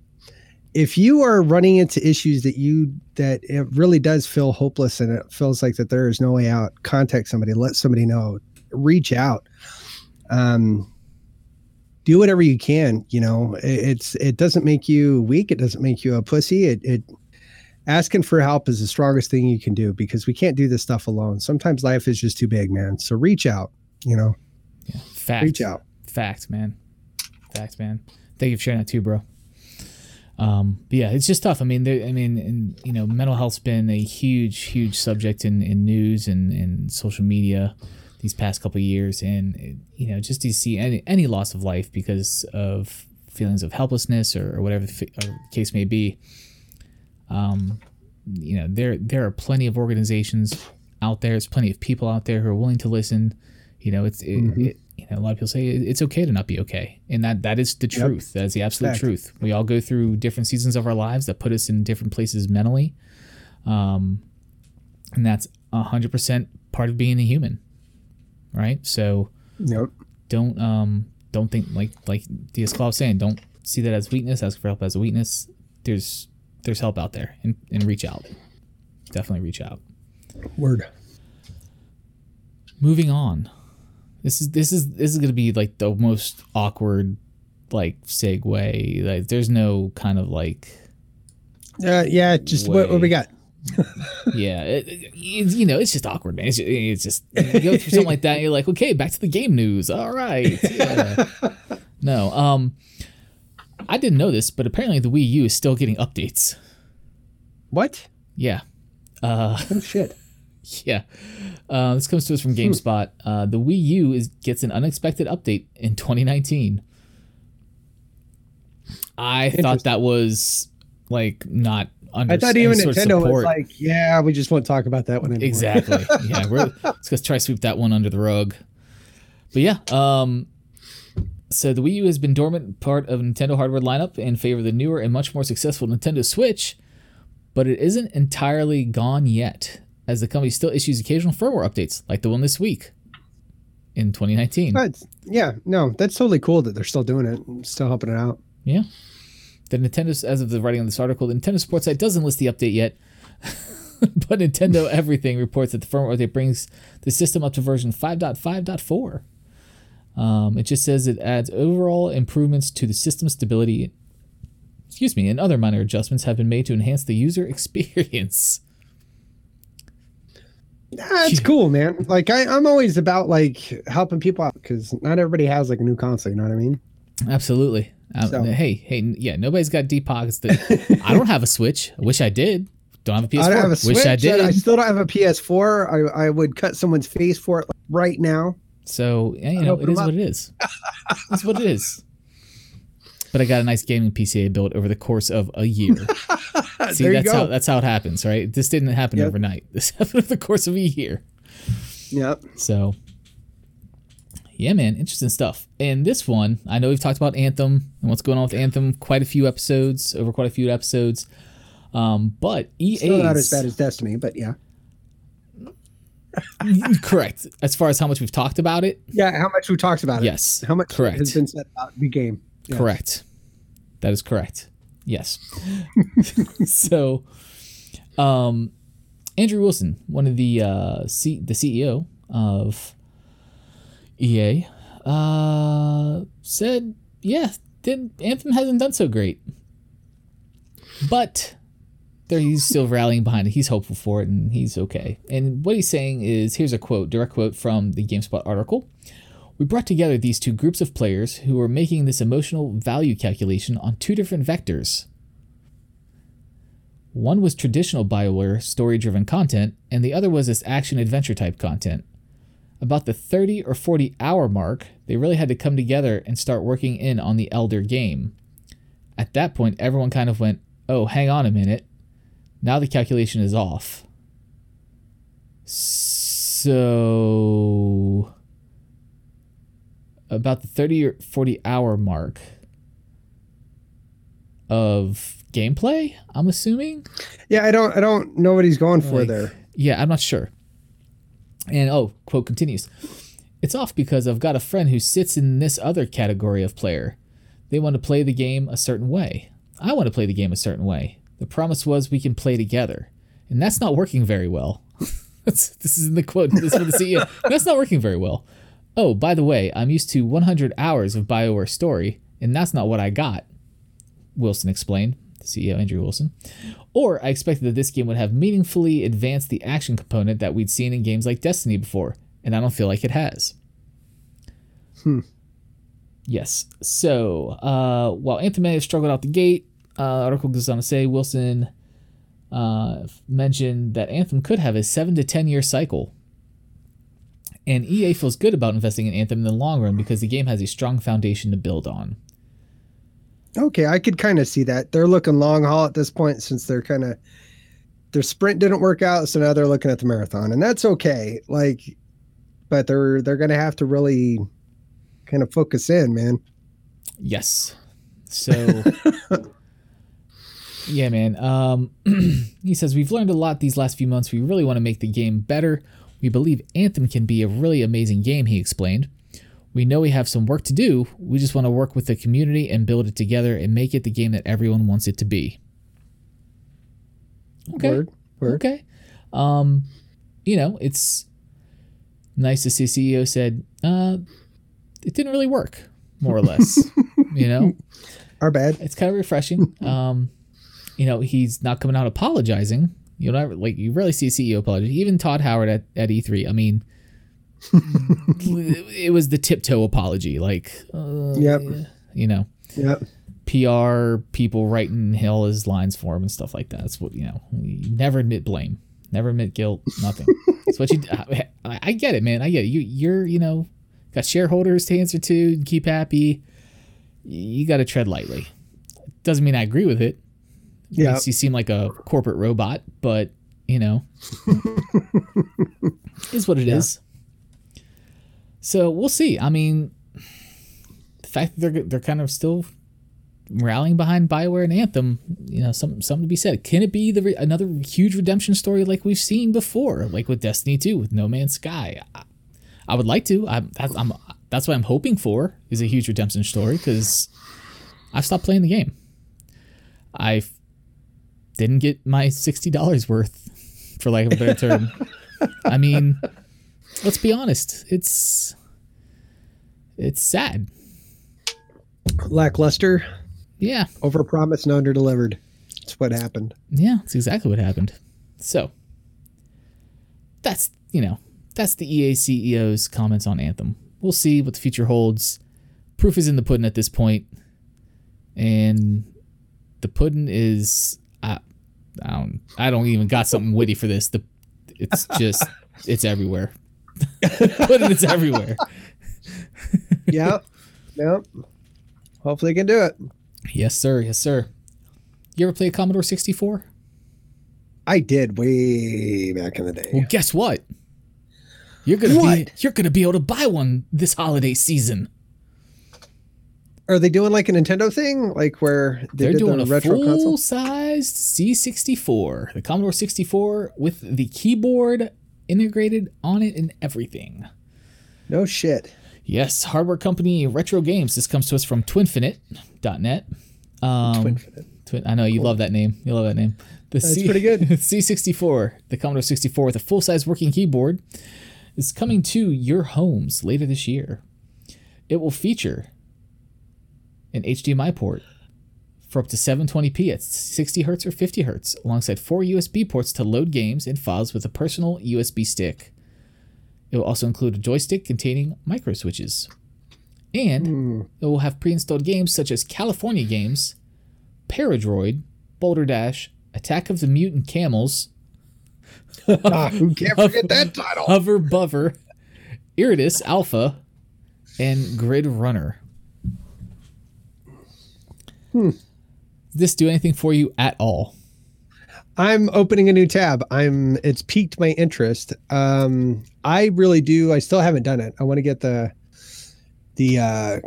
If you are running into issues that you that it really does feel hopeless and it feels like that there is no way out, contact somebody, let somebody know, reach out. Um, do whatever you can. You know, it, it's it doesn't make you weak. It doesn't make you a pussy. It it asking for help is the strongest thing you can do because we can't do this stuff alone. Sometimes life is just too big, man. So reach out. You know, yeah, fact. reach out. Fact, man. Fact, man. Thank you for sharing that too, bro. Um, but yeah, it's just tough. I mean, there, I mean, and you know, mental health's been a huge, huge subject in, in news and, and social media these past couple years, and it, you know, just to see any any loss of life because of feelings of helplessness or, or whatever the or case may be. Um, you know, there there are plenty of organizations out there. There's plenty of people out there who are willing to listen. You know, it's it, mm-hmm. it you know, a lot of people say it's okay to not be okay, and that that is the yep. truth. That is the absolute Fact. truth. We all go through different seasons of our lives that put us in different places mentally, um, and that's hundred percent part of being a human, right? So, yep. don't um don't think like like Diaz was saying, don't see that as weakness. Ask for help as a weakness. There's there's help out there, and and reach out. Definitely reach out. Word. Moving on. This is this is this is gonna be like the most awkward like segue. Like there's no kind of like uh, yeah, just what, what we got. yeah, it, it, you know, it's just awkward, man. It's just, it's just you go through something like that. you're like, okay, back to the game news. All right. Yeah. no, um, I didn't know this, but apparently the Wii U is still getting updates. What? Yeah. Uh, oh shit. Yeah. Uh, this comes to us from hmm. GameSpot. Uh, the Wii U is gets an unexpected update in 2019. I thought that was like not under. I thought even Nintendo was like, "Yeah, we just won't talk about that one anymore." Exactly. yeah, we're let's just try sweep that one under the rug. But yeah, um, so the Wii U has been dormant part of Nintendo hardware lineup in favor of the newer and much more successful Nintendo Switch, but it isn't entirely gone yet as the company still issues occasional firmware updates, like the one this week in 2019. That's, yeah, no, that's totally cool that they're still doing it, still helping it out. Yeah. The Nintendo, as of the writing of this article, the Nintendo Sports site doesn't list the update yet, but Nintendo Everything reports that the firmware update brings the system up to version 5.5.4. Um, it just says it adds overall improvements to the system stability. Excuse me, and other minor adjustments have been made to enhance the user experience. Yeah, it's cool, man. Like I, I'm always about like helping people out because not everybody has like a new console. You know what I mean? Absolutely. Um, so. Hey, hey, yeah. Nobody's got deep pockets. That I don't have a Switch. I wish I did. Don't have a PS4. I don't have a Switch. Wish I did. I still don't have a PS4. I, I would cut someone's face for it right now. So yeah, you know, it is what it is. That's what it is but I got a nice gaming PC I built over the course of a year. See, that's go. how that's how it happens, right? This didn't happen yep. overnight. This happened over the course of a year. Yep. So, yeah, man, interesting stuff. And this one, I know we've talked about Anthem and what's going on with Anthem quite a few episodes, over quite a few episodes. Um, but EA still not as bad as Destiny, but yeah. correct. As far as how much we've talked about it. Yeah, how much we talked about it. Yes. How much correct. has been said about the game. Correct. That is correct. Yes. so, um, Andrew Wilson, one of the uh, C- the CEO of EA, uh, said, "Yeah, Anthem hasn't done so great, but there he's still rallying behind it. He's hopeful for it, and he's okay." And what he's saying is, here's a quote, direct quote from the GameSpot article. We brought together these two groups of players who were making this emotional value calculation on two different vectors. One was traditional BioWare story driven content, and the other was this action adventure type content. About the 30 or 40 hour mark, they really had to come together and start working in on the Elder game. At that point, everyone kind of went, oh, hang on a minute. Now the calculation is off. So about the 30 or 40 hour mark of gameplay i'm assuming? Yeah i don't i don't know what he's going like, for there. yeah i'm not sure. And oh quote continues it's off because i've got a friend who sits in this other category of player. They want to play the game a certain way. I want to play the game a certain way. The promise was we can play together. And that's not working very well. This is in the quote this is the ceo that's not working very well Oh, by the way, I'm used to 100 hours of BioWare story, and that's not what I got, Wilson explained, the CEO Andrew Wilson. Or I expected that this game would have meaningfully advanced the action component that we'd seen in games like Destiny before, and I don't feel like it has. Hmm. Yes. So, uh, while Anthem may have struggled out the gate, uh, article goes on to say Wilson uh, mentioned that Anthem could have a seven to ten year cycle. And EA feels good about investing in Anthem in the long run because the game has a strong foundation to build on. Okay, I could kind of see that. They're looking long haul at this point since they're kind of their sprint didn't work out, so now they're looking at the marathon, and that's okay. Like, but they're they're gonna have to really kind of focus in, man. Yes. So Yeah, man. Um, he says we've learned a lot these last few months. We really want to make the game better. We believe Anthem can be a really amazing game, he explained. We know we have some work to do. We just want to work with the community and build it together and make it the game that everyone wants it to be. Okay. Word, word. Okay. Um, you know, it's nice to see CEO said, uh, it didn't really work, more or less. you know, Our bad. it's kind of refreshing. Um, you know, he's not coming out apologizing. You know, like you rarely see a CEO apologize. Even Todd Howard at, at E3. I mean, it was the tiptoe apology. Like, uh, Yep. you know, Yep. PR people writing all his lines for him and stuff like that. That's what you know. You never admit blame, never admit guilt, nothing. That's what you. I, I get it, man. I get it. You you're you know got shareholders to answer to. Keep happy. You got to tread lightly. Doesn't mean I agree with it. Yeah. Makes you seem like a corporate robot, but you know, is what it is. So we'll see. I mean, the fact that they're they're kind of still rallying behind Bioware and Anthem, you know, some something to be said. Can it be the re- another huge redemption story like we've seen before, like with Destiny 2 with No Man's Sky? I, I would like to. I'm that's, I'm that's what I'm hoping for is a huge redemption story because I've stopped playing the game. I f- didn't get my sixty dollars worth, for lack of a better term. I mean, let's be honest. It's it's sad. Lackluster, Yeah, overpromised, and underdelivered. That's what happened. Yeah, that's exactly what happened. So that's you know that's the EA CEO's comments on Anthem. We'll see what the future holds. Proof is in the pudding at this point, and the pudding is I, I don't I don't even got something witty for this. The it's just it's everywhere. pudding is everywhere. Yep. yep. Hopefully, they can do it. Yes, sir. Yes, sir. You ever play a Commodore 64? I did way back in the day. Well, guess what? You're gonna be What? you're gonna be able to buy one this holiday season. Are they doing like a Nintendo thing, like where they They're did doing the a retro console? full-sized C64, the Commodore 64 with the keyboard integrated on it and everything. No shit. Yes, hardware company Retro Games. This comes to us from Twinfinite.net. Um, Twinfinite. Twin, I know you love that name. You love that name. The That's pretty good. C64, the Commodore 64 with a full-size working keyboard, is coming to your homes later this year. It will feature an HDMI port for up to 720p at 60 hertz or 50 hertz, alongside four USB ports to load games and files with a personal USB stick. It will also include a joystick containing micro switches. And it will have pre-installed games such as California Games, Paradroid, Boulder Dash, Attack of the Mutant Camels, Ah, who can't forget that title? Hover Bovver, Iridis Alpha, and Grid Runner. Does this do anything for you at all? I'm opening a new tab. I'm it's piqued my interest. Um I really do. I still haven't done it. I want to get the the uh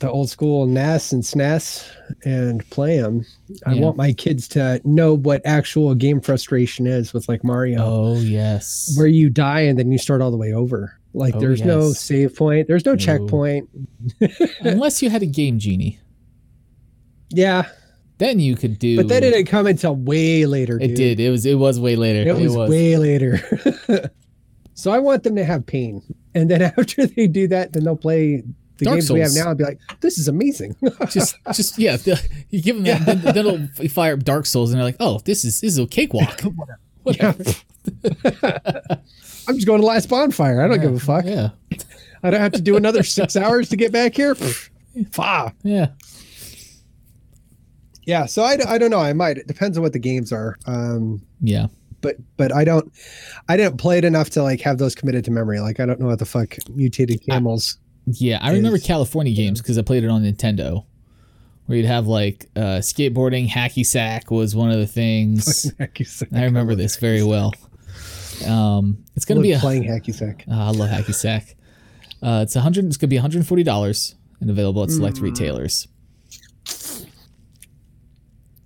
the old school NES and SNES and play them. I Yeah. want my kids to know what actual game frustration is with like Mario, Oh yes. where you die and then you start all the way over. Like Oh, there's no save point, there's no checkpoint. Unless you had a Game Genie, Yeah, then you could do. but that didn't come until way later. It dude. did. It was. It was way later. It was, way later. so I want them to have pain. and then after they do that, then they'll play the Dark games we have now and be like, "This is amazing." just just yeah you give them that then, then it'll fire up dark souls and they're like oh this is this is a cakewalk whatever I'm just going to last bonfire. I don't give a fuck. yeah I don't have to do another six hours to get back here. Pfft, Fa. yeah Yeah, so I, I don't know. I might. It depends on what the games are. Um, yeah but but I don't. I didn't play it enough to like have those committed to memory. Like I don't know what the fuck mutated camels. yeah i remember california games because i played it on nintendo where you'd have like uh skateboarding hacky sack was one of the things hacky sack. i remember this very well um it's gonna be a playing hacky sack. Uh, I love hacky sack. Uh, it's a hundred. It's gonna be one hundred forty dollars and available at select Mm. retailers.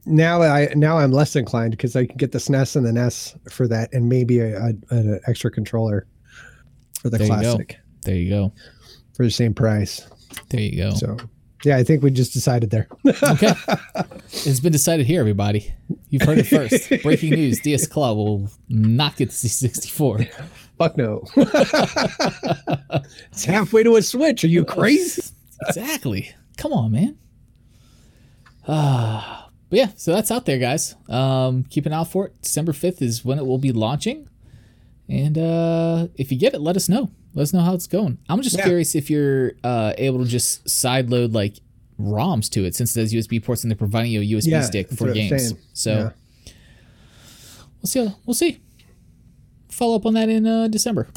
Now I now I'm less inclined because I can get the SNES and the NES for that, and maybe an extra controller for the There you classic There you go. for the same price. There you go. So yeah, I think we just decided there. Okay, it's been decided here, everybody. You've heard it first. Breaking news: DS Claw will not get the C64. Fuck no. it's halfway to a Switch. Are you crazy? exactly. Come on, man. Ah, but yeah, so that's out there, guys. Um, keep an eye out for it. December fifth is when it will be launching, and uh, if you get it, let us know. Let us know how it's going. I'm just Yeah. curious if you're uh, able to just sideload like ROMs to it, since it has USB ports and they're providing you a USB Yeah, stick for games. So Yeah. we'll see. How, we'll see. Follow up on that in uh, December.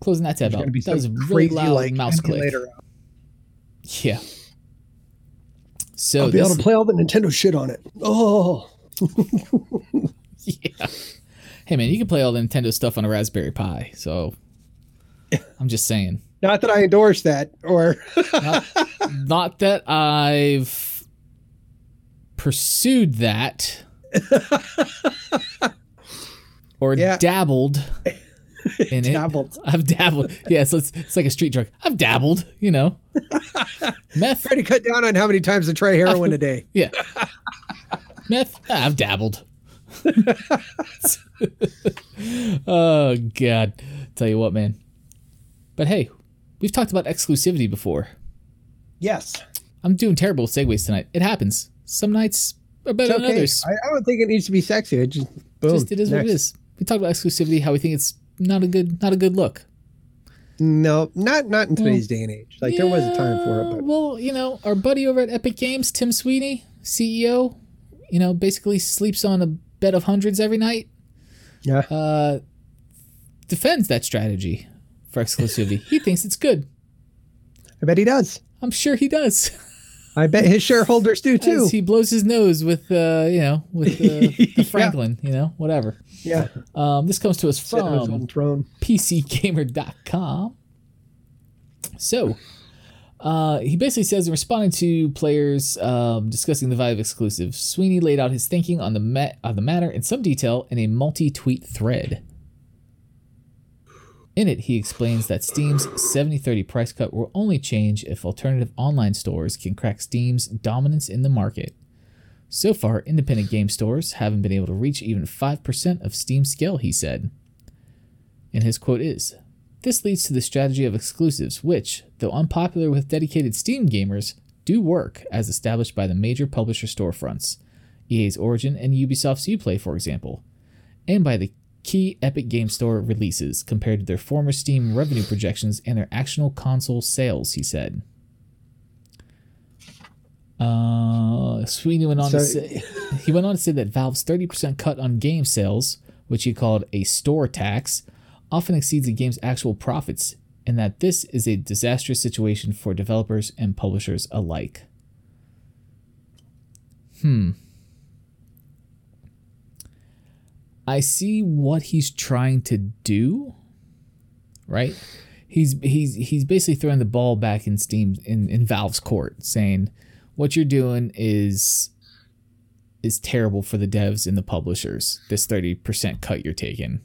Closing that tab There's out. That was a really loud like mouse click. Yeah. So I'll be able to play all the Nintendo shit on it. Oh, yeah. Hey man, you can play all the Nintendo stuff on a Raspberry Pi. So I'm just saying. not that I endorse that or Not, not that I've pursued that or Yeah. dabbled in it. I've dabbled. Yeah, so it's, it's like a street drug. I've dabbled, you know. Meth. Try to cut down on how many times I try heroin a day. Yeah. Meth. ah, I've dabbled. oh God. Tell you what, man. But hey, we've talked about exclusivity before. Yes, I'm doing terrible with segues tonight. It happens. Some nights are better it's than others. I, I don't think it needs to be sexy. It just boom. Just it is what it next. is. We talked about exclusivity, how we think it's not a good not a good look. No, not not in today's day and age. Like there was a time for it, but Well, you know, our buddy over at Epic Games, Tim Sweeney, CEO, you know, basically sleeps on a bed of hundreds every night. yeah, Uh, defends that strategy for exclusivity. he thinks it's good. I bet he does. I'm sure he does. I bet his shareholders do too. As he blows his nose with, uh, you know, with uh, the Franklin, you know, whatever. yeah, Um, this comes to us sitting on his from. PCGamer.com. So, uh, he basically says in responding to players um, discussing the value of exclusives, Sweeney laid out his thinking on the ma- on the matter in some detail in a multi-tweet thread. In it, he explains that Steam's 70-30 price cut will only change if alternative online stores can crack Steam's dominance in the market. So far, independent game stores haven't been able to reach even 5% of Steam's scale, he said. And his quote is This leads to the strategy of exclusives, which, though unpopular with dedicated Steam gamers, do work as established by the major publisher storefronts, EA's Origin and Ubisoft's Uplay, for example, and by the key Epic Game Store releases compared to their former Steam revenue projections and their actual console sales, he said. Uh, Sweeney went on to say he went on to say that Valve's 30% cut on game sales, which he called a store tax, often exceeds the game's actual profits, and that this is a disastrous situation for developers and publishers alike. Hmm. I see what he's trying to do. Right? He's he's he's basically throwing the ball back in Steam in, in Valve's court, saying what you're doing is is terrible for the devs and the publishers. This 30% cut you're taking.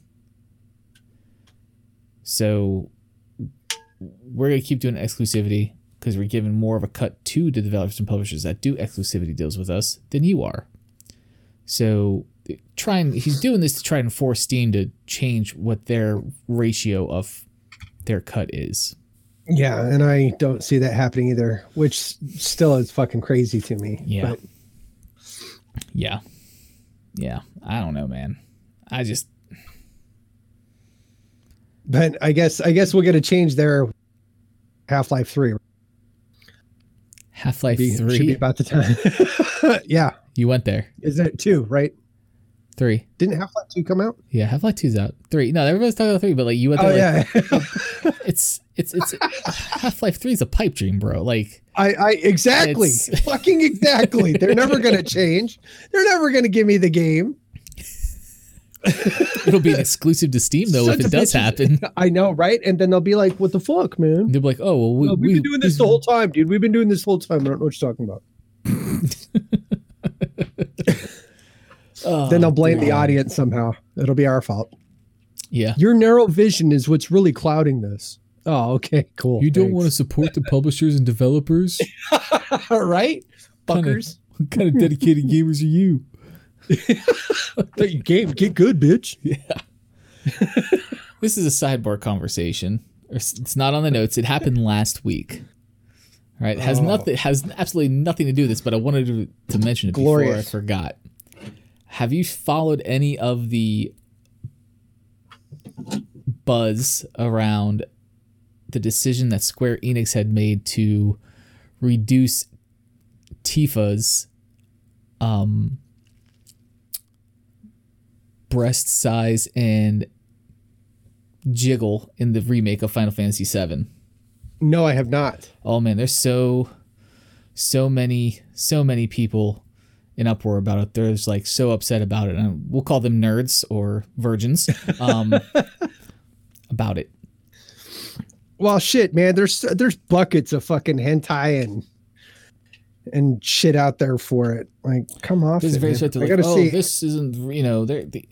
So we're going to keep doing exclusivity because we're giving more of a cut to the developers and publishers that do exclusivity deals with us than you are. So trying he's doing this to try and force Steam to change what their ratio of their cut is. Yeah, and I don't see that happening either, which still is fucking crazy to me. Yeah. But Yeah. Yeah. I don't know, man. I just but I guess I guess we'll get a change there. Half Life Three Half Life be, should be Three. about the time. yeah, You went there. is it two? Right? Three. Didn't Half Life Two come out? Yeah, Half Life Two's out. Three. No, everybody's talking about three, but like you went Oh there. like, yeah, It's it's it's Half Life Three is a pipe dream, bro. Like I, I exactly, fucking exactly. They're never gonna change. They're never gonna give me the game. it'll be an exclusive to Steam though Sons if it does happen. I know, right? And then they'll be like, "What the fuck, man? They'll be like, oh well, we, No, we've we, been doing this the whole time, dude. We've been doing this the whole time. I don't know what you're talking about." Oh, then they'll blame the audience somehow. It'll be our fault. Yeah. Your narrow vision is what's really clouding this. Oh, okay, cool. You don't want to support the publishers and developers? to, all right, Kinda- fuckers. what kind of dedicated gamers are you? Let game get good, bitch. Yeah. this is a sidebar conversation. It's not on the notes. It happened last week. Right? It has Oh. nothing has absolutely nothing to do with this, but I wanted to, to mention it before I forgot. Have you followed any of the buzz around the decision that Square Enix had made to reduce Tifa's um breast size and jiggle in the remake of Final Fantasy VII. No, I have not. Oh man, there's so so many so many people in uproar about it. There's like so upset about it. And we'll call them nerds or virgins um, about it. Well, shit, man. There's there's buckets of fucking hentai and and shit out there for it. Like, come off. This it, very sort I like, gotta oh, see. this isn't you know they're they,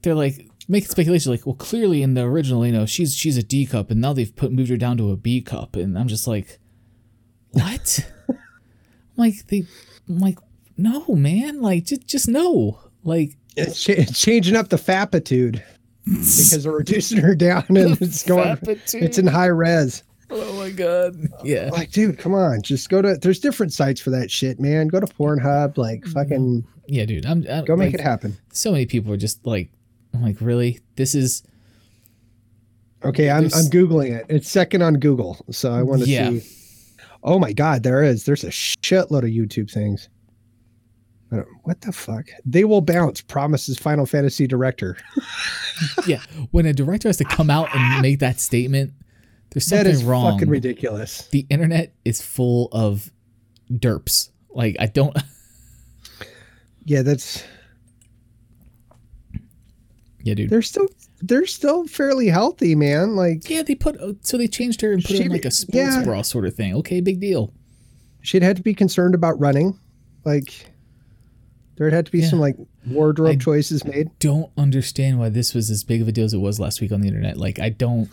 they're like making speculation like, well, clearly in the original, you know, she's she's a D cup, and now they've put moved her down to a B cup, and I'm just like, what? I'm like they, I'm like, no, man, like just just no, like It's, cha- it's changing up the fapitude because they're reducing her down and it's going. Fapitude. It's in high res. oh my god, yeah, Like, dude, come on. Just go to. There's different sites for that shit, man. Go to Pornhub. Like, mm-hmm. fucking yeah, dude, I'm, I'm go make like, it happen. So many people are just like, I'm like, really? This is Okay, I'm There's- I'm googling it. It's second on Google, so I want to Yeah. see. Oh my God, there is. There's a shitload of YouTube things. What the fuck? They will bounce. Promises Final Fantasy director. yeah. When a director has to come out and make that statement, there's something is wrong. fucking ridiculous. the internet is full of derps. Like I don't. Yeah, that's. Yeah, dude. They're still they're still fairly healthy, man. Like Yeah, they put so they changed her and put her in like a sports yeah. bra sort of thing. Okay, big deal. she'd had to be concerned about running. Like there'd had to be Yeah. some like wardrobe I- choices made. Don't understand why this was as big of a deal as it was last week on the internet. Like I don't.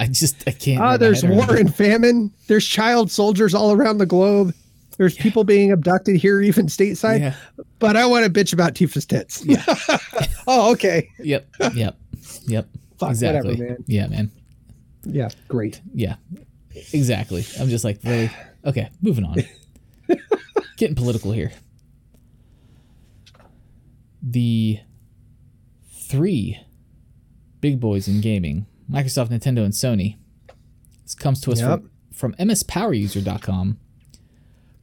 I just I can't. Ah, my there's war and famine. There's child soldiers all around the globe. There's people being abducted here, even stateside. Yeah. But I want to bitch about Tifa's tits. Yeah. oh, okay. Yep. Yep. Yep. Fuck, exactly. whatever, man. Yeah, man. Yeah, great. Yeah. Exactly. I'm just like really okay. Moving on. Getting political here. The three big boys in gaming, Microsoft, Nintendo, and Sony. This comes to us Yep. from, from MSPowerUser.com.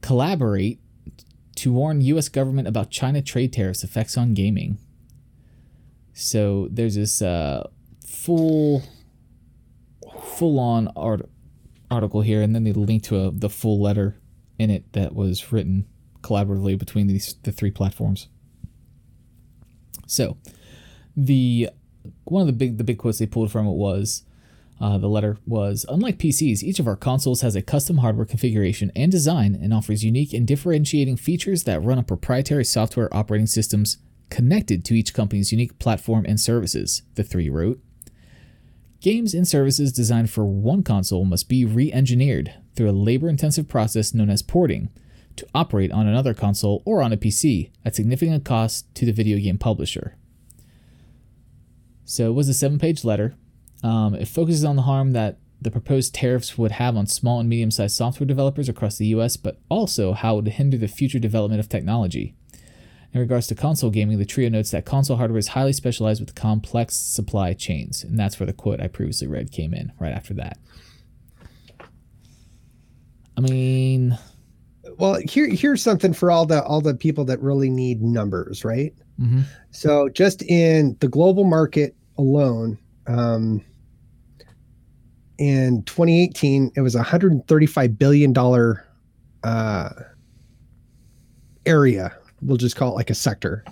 Collaborate to warn U.S. government about China trade tariffs effects on gaming. So there's this uh, full, full-on art, article here, and then they link to a, the full letter in it that was written collaboratively between these the three platforms. So, the one of the big the big quotes they pulled from it was uh, the letter was unlike PCs, each of our consoles has a custom hardware configuration and design and offers unique and differentiating features that run on proprietary software operating systems connected to each company's unique platform and services. The three wrote. Games and services designed for one console must be re engineered through a labor intensive process known as porting to operate on another console or on a PC at significant cost to the video game publisher. So it was a seven page letter. Um, it focuses on the harm that the proposed tariffs would have on small and medium sized software developers across the US, but also how it would hinder the future development of technology. In regards to console gaming, the trio notes that console hardware is highly specialized with complex supply chains, and that's where the quote I previously read came in right after that. I mean, well, here here's something for all the all the people that really need numbers, right? Mm-hmm. So just in the global market alone, um, in 2018, it was a 135 billion dollar uh, area. We'll just call it like a sector.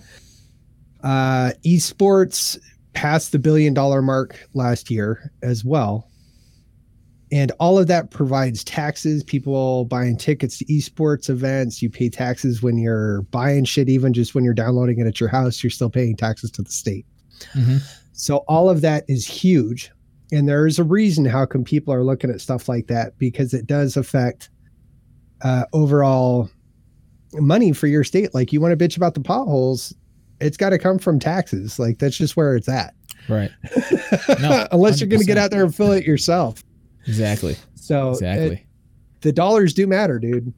Uh, esports passed the billion dollar mark last year as well and all of that provides taxes people buying tickets to esports events you pay taxes when you're buying shit even just when you're downloading it at your house you're still paying taxes to the state mm-hmm. So all of that is huge and there's a reason how come people are looking at stuff like that because it does affect uh, overall money for your state like you want to bitch about the potholes it's got to come from taxes like that's just where it's at right no, unless you are going to get out there and fill it yourself Exactly. So exactly, it, the dollars do matter, dude.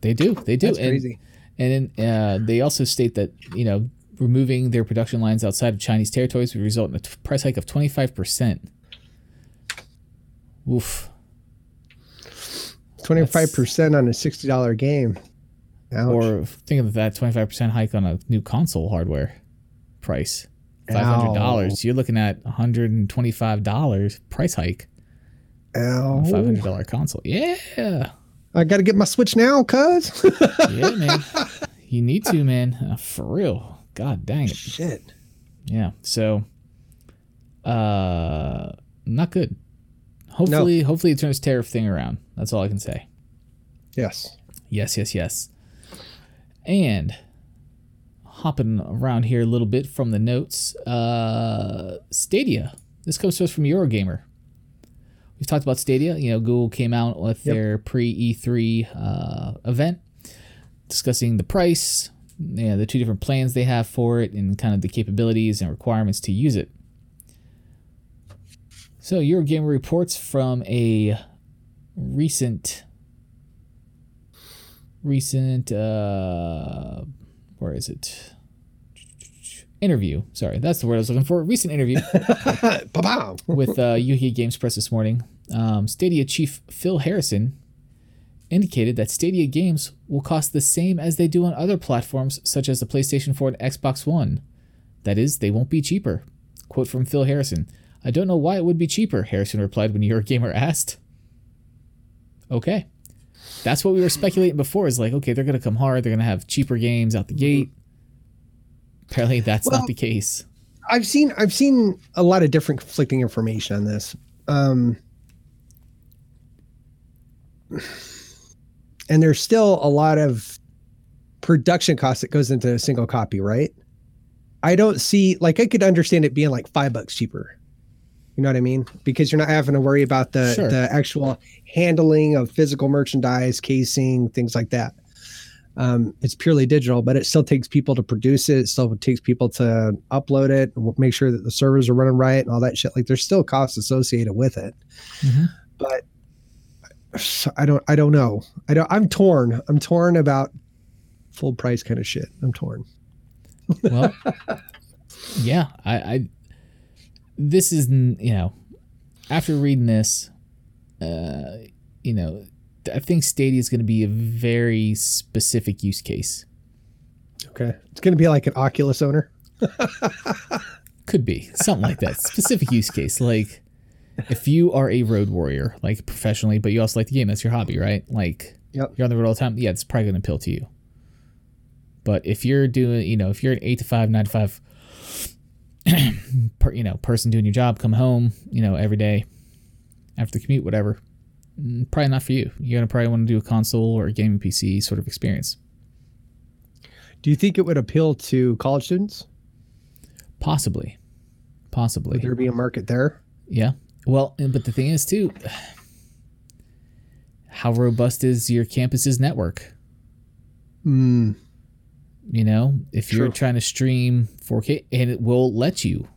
They do. They do. That's and, crazy. And then, uh, they also state that you know removing their production lines outside of Chinese territories would result in a t- price hike of twenty five percent. Oof. Twenty five percent on a sixty dollar game. Ouch. Or think of that twenty five percent hike on a new console hardware price. Five hundred dollars. You're looking at one hundred and twenty five dollars price hike. Ow. Five hundred dollar console. Yeah. I got to get my Switch now, cuz. yeah, man. You need to, man. Uh, for real. God dang it. Shit. Yeah. So, uh, not good. Hopefully, no. hopefully it turns tariff thing around. That's all I can say. Yes. Yes, yes, yes. And hopping around here a little bit from the notes, uh, Stadia. This comes to us from Eurogamer we've talked about Stadia. You know, Google came out with yep. their pre E3 uh, event discussing the price, you know, the two different plans they have for it, and kind of the capabilities and requirements to use it. So, Eurogamer reports from a recent, recent, uh, where is it? interview. Sorry, that's the word I was looking for. Recent interview with uh, UK Games Press this morning. Um, Stadia chief Phil Harrison indicated that Stadia games will cost the same as they do on other platforms such as the PlayStation 4 and Xbox One. That is, they won't be cheaper. Quote from Phil Harrison I don't know why it would be cheaper, Harrison replied when Eurogamer asked. Okay. That's what we were speculating before is like, okay, they're going to come hard. They're going to have cheaper games out the gate. Apparently, that's well, not the case. I've seen I've seen a lot of different conflicting information on this. Um, and there's still a lot of production cost that goes into a single copy, right? I don't see like I could understand it being like five bucks cheaper. You know what I mean? Because you're not having to worry about the sure. the actual handling of physical merchandise, casing, things like that. Um, it's purely digital, but it still takes people to produce it. It still takes people to upload it, make sure that the servers are running right and all that shit. Like there's still costs associated with it. Mm-hmm. But I don't, I don't know. I don't, I'm torn. I'm torn about full price kind of shit. I'm torn. well, yeah, I, I, this is, you know, after reading this, uh, you know, I think Stadia is going to be a very specific use case. Okay, it's going to be like an Oculus owner. Could be something like that. Specific use case, like if you are a road warrior, like professionally, but you also like the game, that's your hobby, right? Like yep. you're on the road all the time. Yeah, it's probably going to appeal to you. But if you're doing, you know, if you're an eight to five, nine to five, per, you know, person doing your job, come home, you know, every day after the commute, whatever, Mm, probably not for you. You're gonna probably want to do a console or a gaming PC sort of experience. Do you think it would appeal to college students? Possibly, possibly. Would there be a market there? Yeah. Well, but the thing is too, how robust is your campus's network? Hmm. You know, if you're trying to stream 4K, and it will let you,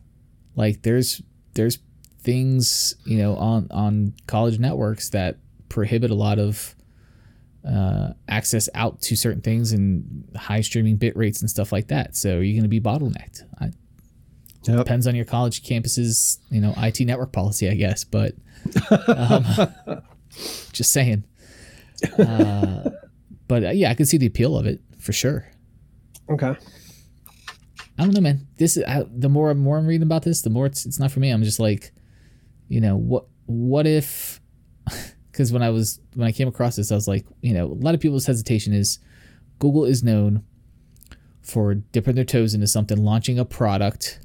like there's there's things you know on on college networks that prohibit a lot of uh, access out to certain things and high streaming bit rates and stuff like that. So you're going to be bottlenecked. I, Yep. Depends on your college campus's you know IT network policy, I guess. But um, just saying. Uh, but uh, yeah, I can see the appeal of it for sure. Okay. I don't know, man. This is I, the more more I'm reading about this, the more it's it's not for me. I'm just like, you know, what what if? Because when I was when I came across this, I was like, you know, a lot of people's hesitation is Google is known for dipping their toes into something, launching a product,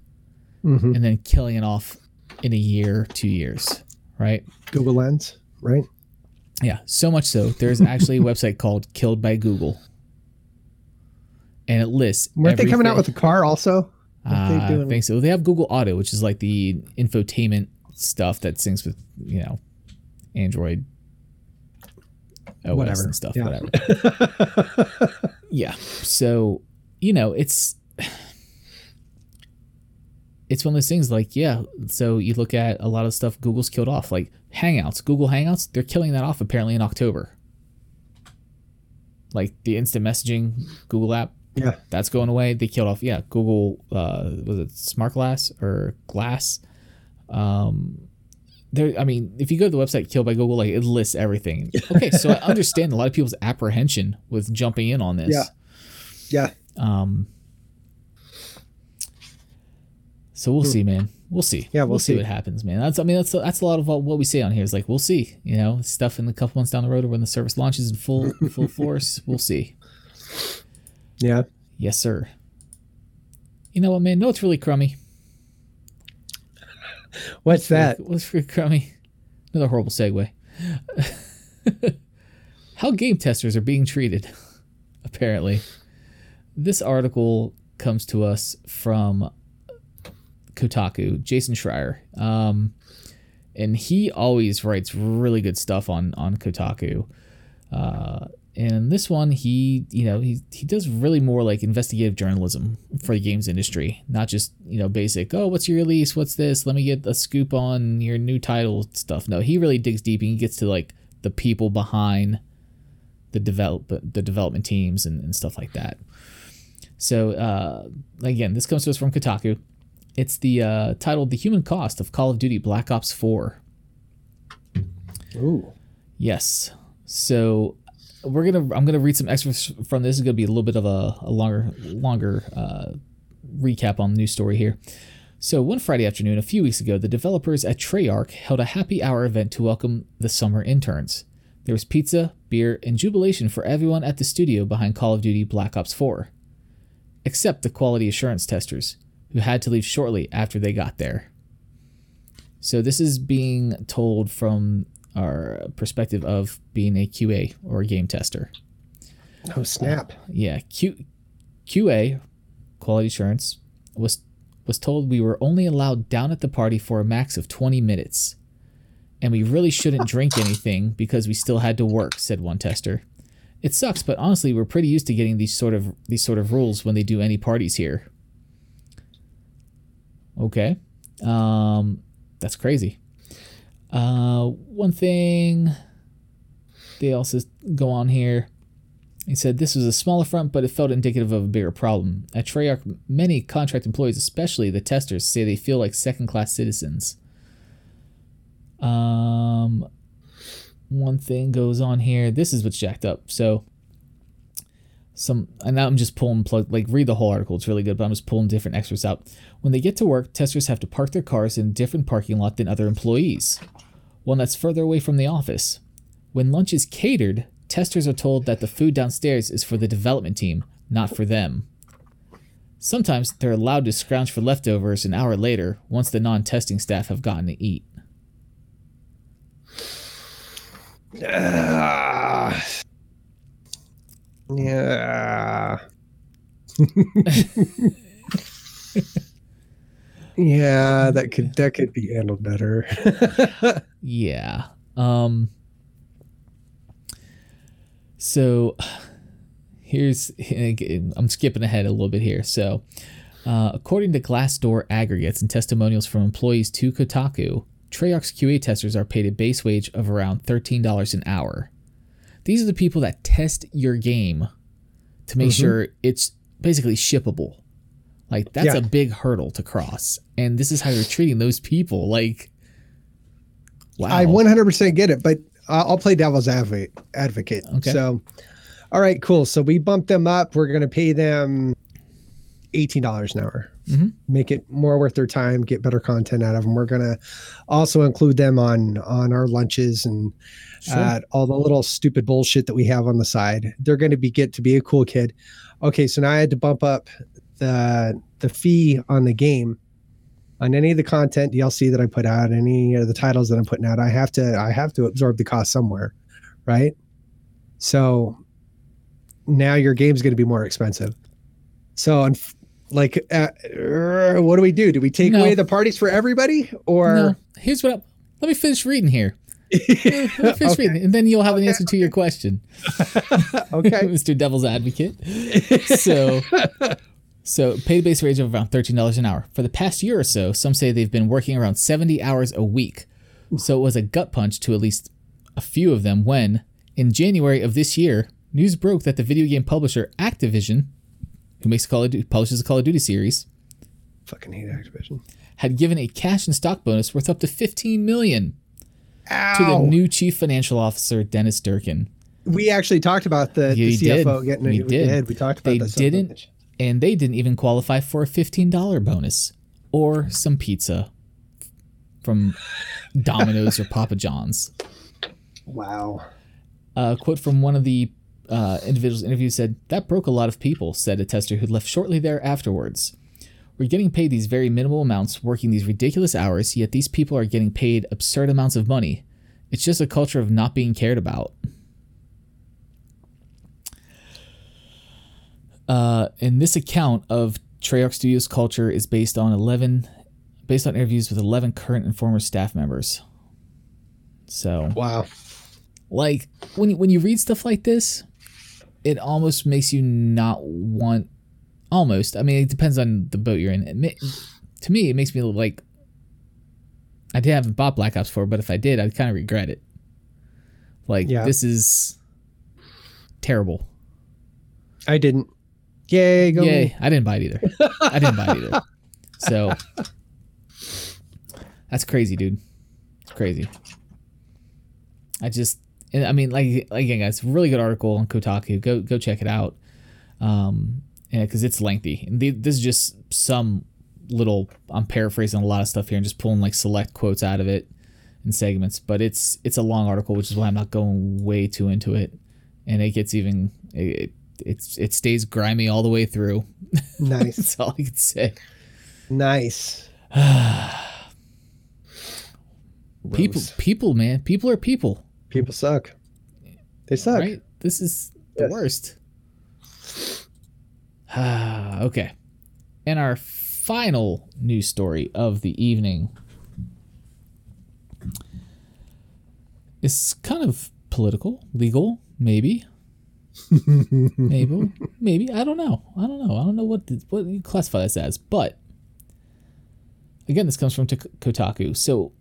hmm and then killing it off in a year, two years, right? Google Lens, right? Yeah, so much so there's actually a website called Killed by Google, and it lists. Weren't they coming out with a car also? Uh, I think so. They have Google Auto, which is like the infotainment stuff that syncs with you know Android OS Whatever. and stuff. Yeah. Whatever. yeah. So you know it's it's one of those things like yeah. So you look at a lot of stuff Google's killed off, like Hangouts, Google Hangouts. They're killing that off apparently in October. Like the instant messaging Google app yeah. that's going away. They killed off, yeah, Google, uh, was it Smart Glass or Glass? Um, there, I mean, if you go to the website killed by Google, like it lists everything. Okay, so I understand a lot of people's apprehension with jumping in on this. Yeah. Yeah. Um, so we'll see, man. We'll see. Hmm. Yeah, we'll see. see. what happens, man. That's I mean that's that's a lot of what we say on here is like we'll see. You know, stuff in a couple months down the road or when the service launches in full full force, we'll see. Yeah. Yes, sir. You know what, man? No, it's really crummy. What's that? What's really crummy? Another horrible segue. How game testers are being treated, apparently. This article comes to us from Kotaku, Jason Schreier. Um, and he always writes really good stuff on, on Kotaku. Uh, and this one, he, you know, he, he does really more like investigative journalism for the games industry, not just, you know, basic, oh, what's your release? What's this? Let me get a scoop on your new title stuff. No, he really digs deep and he gets to like the people behind the develop the development teams and, and stuff like that. So uh, again, this comes to us from Kotaku. It's the uh, titled "The Human Cost of Call of Duty Black Ops 4." Ooh. Yes. So we're gonna I'm gonna read some excerpts from this. It's gonna be a little bit of a, a longer longer uh, recap on the news story here. So one Friday afternoon, a few weeks ago, the developers at Treyarch held a happy hour event to welcome the summer interns. There was pizza, beer, and jubilation for everyone at the studio behind Call of Duty Black Ops 4, except the quality assurance testers, who had to leave shortly after they got there. So this is being told from our perspective of being a QA or a game tester. Oh snap. Uh, yeah, Q, QA, quality assurance, was was told we were only allowed down at the party for a max of 20 minutes. And we really shouldn't drink anything because we still had to work, said one tester. It sucks, but honestly, we're pretty used to getting these sort of these sort of rules when they do any parties here. Okay. Um that's crazy. Uh one thing they also go on here he said this was a small affront, but it felt indicative of a bigger problem. At Treyarch, many contract employees, especially the testers, say they feel like second class citizens. Um, one thing goes on here. This is what's jacked up. So, some, and now I'm just pulling plug, like read the whole article. It's really good, but I'm just pulling different extras out. When they get to work, testers have to park their cars in a different parking lot than other employees, one that's further away from the office. When lunch is catered, testers are told that the food downstairs is for the development team, not for them. Sometimes they're allowed to scrounge for leftovers an hour later once the non testing staff have gotten to eat. Ah. Yeah. yeah, that could that could be handled better. Yeah. Um so here's I'm skipping ahead a little bit here. So, uh, according to Glassdoor aggregates and testimonials from employees to Kotaku, Treyarch's QA testers are paid a base wage of around $13 an hour. These are the people that test your game to make mm-hmm. sure it's basically shippable. Like that's Yeah. a big hurdle to cross. And this is how you're treating those people. Like wow. I 100% get it, but I'll I'll play devil's advocate. Advocate. Okay. So, all right, cool. So we bumped them up. We're going to pay them eighteen dollars an hour. Mhm. Make it more worth their time. Get better content out of them. We're going to also include them on on our lunches and Sure. uh, all the little stupid bullshit that we have on the side. They're going to be get to be a cool kid. Okay, so now I had to bump up the the fee on the game on any of the content DLC that I put out, any of the titles that I'm putting out. I have to I have to absorb the cost somewhere, right? So now your game's going to be more expensive. So like uh, uh, what do we do? Do we take No. away the parties for everybody or no. Here's what I, let me finish reading here. Let me finish Okay. reading, and then you'll have an answer to your question. okay. Mr. Devil's Advocate. So, so pay the base wage of around thirteen dollars an hour for the past year or so. Some say they've been working around seventy hours a week. So it was a gut punch to at least a few of them when, in January of this year, news broke that the video game publisher Activision, who makes Call of Duty, publishes the Call of Duty series, Fucking hate Activision. had given a cash and stock bonus worth up to fifteen million Ow. to the new chief financial officer Dennis Durkin. we actually talked about the, the You did. CFO getting We it. We did. did. We talked about They this. didn't and they didn't even qualify for a $15 bonus or some pizza from Domino's or Papa John's. Wow. A quote from one of the uh, individuals interviewed said, That broke a lot of people, said a tester who left shortly there afterwards. We're getting paid these very minimal amounts, working these ridiculous hours, yet these people are getting paid absurd amounts of money. It's just a culture of not being cared about. Uh, and this account of Treyarch Studios culture is based on 11, based on interviews with 11 current and former staff members. So, Wow. like when you, when you read stuff like this, it almost makes you not want. Almost, I mean, it depends on the boat you're in. It to me, it makes me like I did haven't bought Black Ops 4, but if I did, I'd kind of regret it. Like Yeah. this is terrible. I didn't. Yay, go Yay! me. I didn't buy it either. I didn't buy it either. So that's crazy, dude. It's crazy. I just, and I mean, like again, guys, really good article on Kotaku. Go go check it out. Um, because it's lengthy, and the, this is just some little. I'm paraphrasing a lot of stuff here and just pulling like select quotes out of it in segments, but it's it's a long article, which is why I'm not going way too into it, and it gets even it, it's it stays grimy all the way through. Nice. That's all I can say. nice. People, people, man, people are people, People suck. They suck. right? This is the worst. okay, and our final news story of the evening is kind of political, legal, maybe. maybe, maybe I don't know. I don't know. I don't know what the, what you classify this as, but again, this comes from Kotaku. So,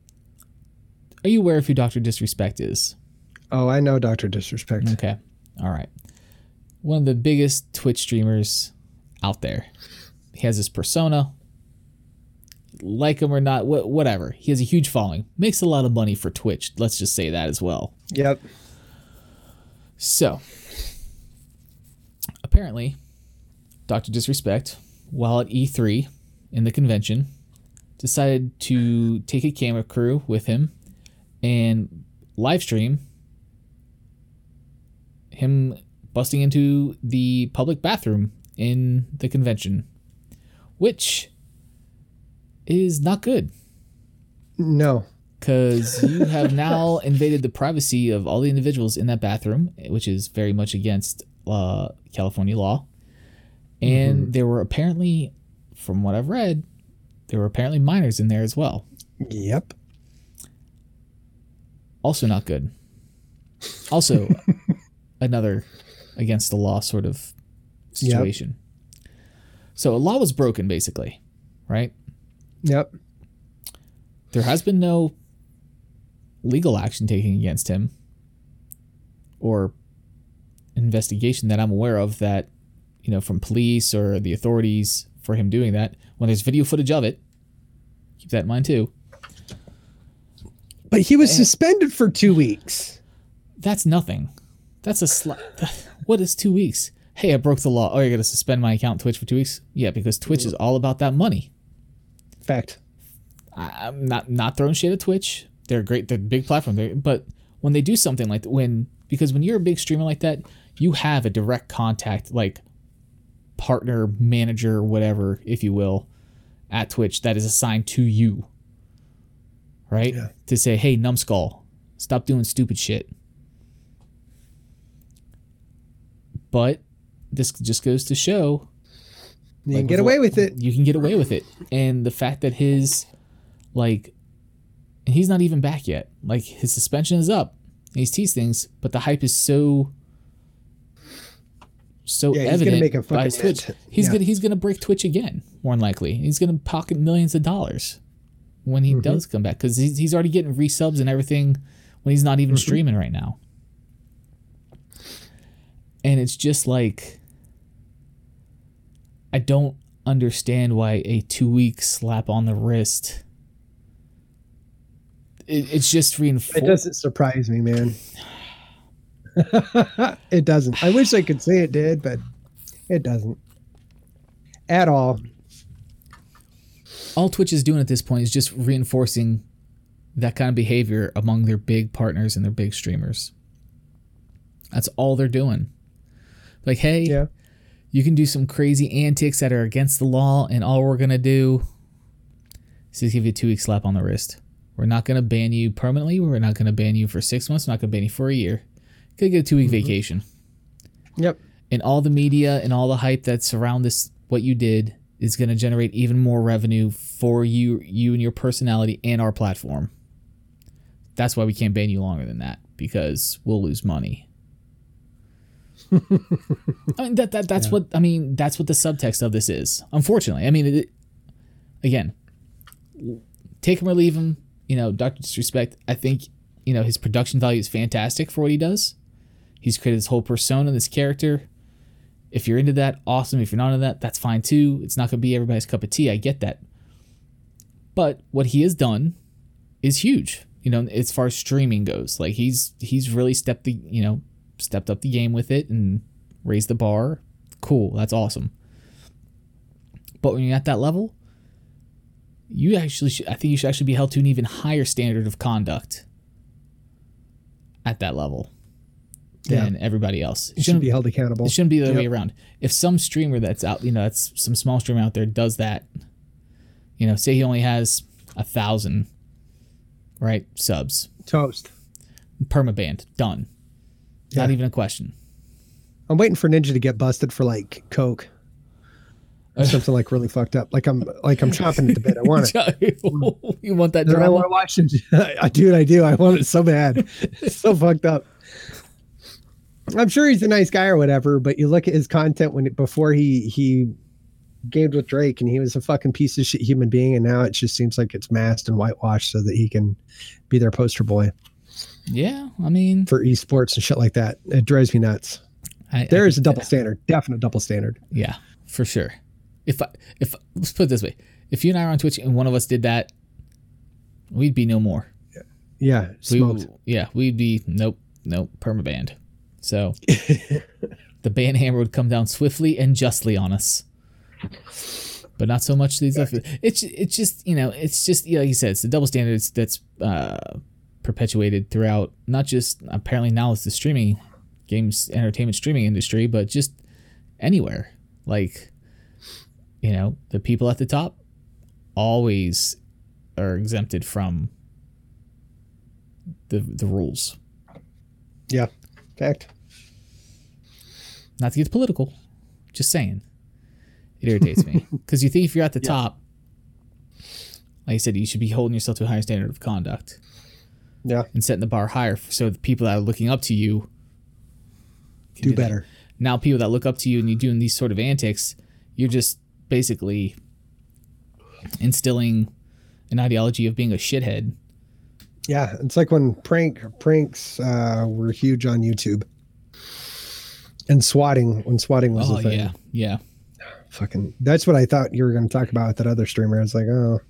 are you aware of who Doctor Disrespect is? Oh, I know Doctor Disrespect. Okay, all right. One of the biggest Twitch streamers out there. He has his persona. Like him or not, wh- whatever. He has a huge following. Makes a lot of money for Twitch. Let's just say that as well. Yep. So, apparently, Dr. Disrespect, while at E3 in the convention, decided to take a camera crew with him and live stream him busting into the public bathroom in the convention, which is not good No. because you have now invaded the privacy of all the individuals in that bathroom, which is very much against uh, California law. And there were apparently, from what I've read, there were apparently minors in there as well. Yep. Also, not good. Also, another against the law sort of situation. So, a law was broken, basically, right? Yep. There has been no legal action taken against him or investigation that I'm aware of that, you know, from police or the authorities for him doing that. When there's video footage of it, keep that in mind too. But he was suspended for two weeks. That's nothing. That's a sli- What is two weeks? Hey, I broke the law. Oh, you're gonna suspend my account Twitch for two weeks? Yeah, because Twitch is all about that money. Fact. I- I'm not not throwing shit at Twitch. They're great. They're a big platform. They're, but when they do something like when because when you're a big streamer like that, you have a direct contact like partner, manager, whatever, if you will, at Twitch that is assigned to you. Right? Yeah. To say, hey, numbskull, stop doing stupid shit. But this just goes to show You like, can get away with it. You can get away with it. And the fact that his like and he's not even back yet. Like his suspension is up. He's teased things, but the hype is so so Yeah, he's gonna make a by fucking Twitch. He's Yeah. gonna he's gonna break Twitch again, more than likely. He's gonna pocket millions of dollars when Mm-hmm. he does come back because he's, he's already getting resubs and everything when he's not even Mm-hmm. streaming right now. And it's just like I don't understand why a two week slap on the wrist. It, it's just reinforcing. It doesn't surprise me, man. it doesn't. I wish I could say it did, but it doesn't. At all. All Twitch is doing at this point is just reinforcing that kind of behavior among their big partners and their big streamers. That's all they're doing. Like, hey, Yeah. you can do some crazy antics that are against the law, and all we're gonna do is just give you a two week slap on the wrist. We're not gonna ban you permanently. We're not gonna ban you for six months. We're not gonna ban you for a year. Could get a two week mm-hmm. vacation. Yep. And all the media and all the hype that's around this, what you did, is gonna generate even more revenue for you, you and your personality and our platform. That's why we can't ban you longer than that because we'll lose money. I mean that, that that's what I mean. That's what the subtext of this is. Unfortunately, I mean, it, again, take him or leave him. You know, Doctor Disrespect. I think you know his production value is fantastic for what he does. He's created this whole persona, this character. If you're into that, awesome. If you're not into that, that's fine too. It's not going to be everybody's cup of tea. I get that. But what he has done is huge. You know, as far as streaming goes, like he's he's really stepped the you know stepped up the game with it and raised the bar. Cool, that's awesome. But when you're at that level, you actually should, I think you should actually be held to an even higher standard of conduct at that level than everybody else. It You should shouldn't be held accountable. it shouldn't be the other way around. If some streamer that's out, you know, that's some small streamer out there does that, you know, say he only has a thousand, right, subs, Toast. permaband, done. Not even a question. I'm waiting for Ninja to get busted for like coke or something like really fucked up. Like I'm like I'm chomping at the bit. I want it. you want that And I want to watch it. I dude, I do. I want it so bad. It's so fucked up. I'm sure he's a nice guy or whatever, but you look at his content when before he he gamed with Drake and he was a fucking piece of shit human being, and now it just seems like it's masked and whitewashed so that he can be their poster boy Yeah, I mean, for esports and shit like that. It drives me nuts. I, I There is a double that- standard, definite double standard. Yeah, for sure. If I, if let's put it this way, if you and I are on Twitch and one of us did that, we'd be no more. Yeah, We, smoked. yeah, we'd be nope, nope, permabanned. So the ban hammer would come down swiftly and justly on us. But not so much these other. It's it's just you know it's just yeah, like you said it's the double standards that's uh, perpetuated throughout not just apparently now it's the streaming games entertainment streaming industry but just anywhere. Like you know the people at the top always are exempted from the the rules. Yeah, fact. not to get political just saying. It irritates me. Because you think if you're at the top like i said you should be holding yourself to a higher standard of conduct Yeah, and setting the bar higher so the people that are looking up to you do that. better. now people that look up to you and you're doing these sort of antics you're just basically instilling an ideology of being a shithead Yeah, it's like when prank pranks uh, were huge on YouTube, and swatting when swatting was Oh a thing. yeah, yeah. Fucking, that's what I thought you were going to talk about with that other streamer. I was like, oh,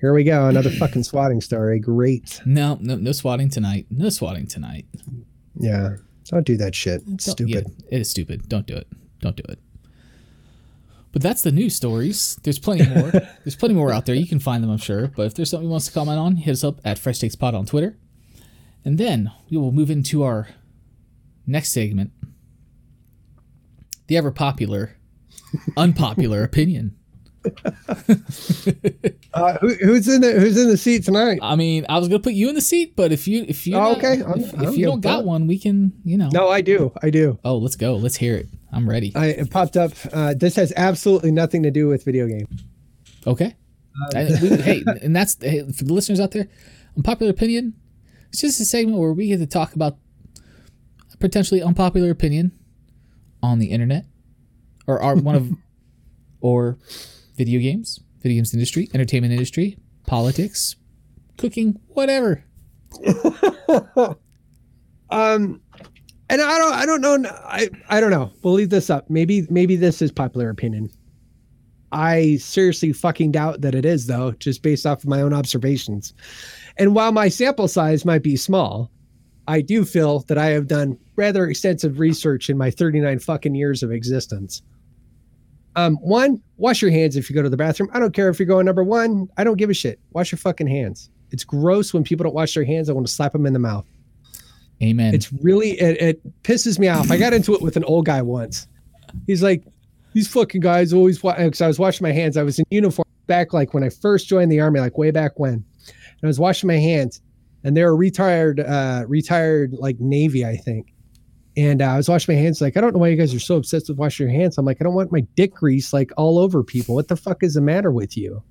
here we go, another fucking swatting story. Great. No, no, no swatting tonight. No swatting tonight. Yeah, don't do that shit. It's Don't- stupid. yeah, it is stupid. Don't do it. Don't do it. But that's the news stories. There's plenty more. there's plenty more out there. You can find them, I'm sure. But if there's something you want to comment on, hit us up at Fresh Takes Pod on Twitter. And then we will move into our next segment the ever popular, unpopular opinion. Uh, who, who's in the Who's in the seat tonight? I mean, I was gonna put you in the seat, but if you if you Oh, okay. If, I don't if you don't got one, we can you know. No, I do. I do. Oh, let's go. Let's hear it. I'm ready. I it popped up. Uh, this has absolutely nothing to do with video game. Okay. And we- hey, and that's hey, for the listeners out there. Unpopular opinion. It's just a segment where we get to talk about a potentially unpopular opinion on the internet, or our one of, or video games, video games industry, entertainment industry, politics, cooking, whatever. Um, and I don't, I don't know. I, I don't know. We'll leave this up. Maybe, maybe this is popular opinion. I seriously fucking doubt that it is, though, just based off of my own observations. And while my sample size might be small, I do feel that I have done rather extensive research in my 39 fucking years of existence. Um, one, wash your hands if you go to the bathroom. I don't care if you're going number one. I don't give a shit. Wash your fucking hands. It's gross when people don't wash their hands. I want to slap them in the mouth. Amen. It's really it, it pisses me off. I got into it with an old guy once. He's like, these fucking guys always because I was washing my hands. I was in uniform back like when I first joined the army, like way back when. And I was washing my hands, and they were retired, uh, retired like Navy, I think. And uh, I was washing my hands. Like I don't know why you guys are so obsessed with washing your hands. I'm like, I don't want my dick grease like all over people. What the fuck is the matter with you?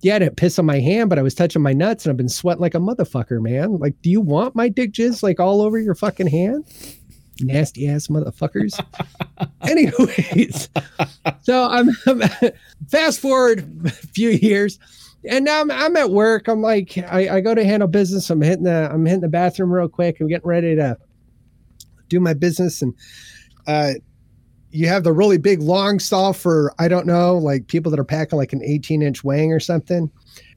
Yeah, I didn't piss on my hand, but I was touching my nuts and I've been sweating like a motherfucker, man. Like, do you want my dick jizz like all over your fucking hand? Nasty ass motherfuckers. Anyways, so I'm, I'm fast forward a few years, and now I'm, I'm at work. I'm like, I, I go to handle business. I'm hitting the I'm hitting the bathroom real quick. I'm getting ready to do my business, and uh, you have the really big long stall for I don't know, like people that are packing like an 18 inch wang or something.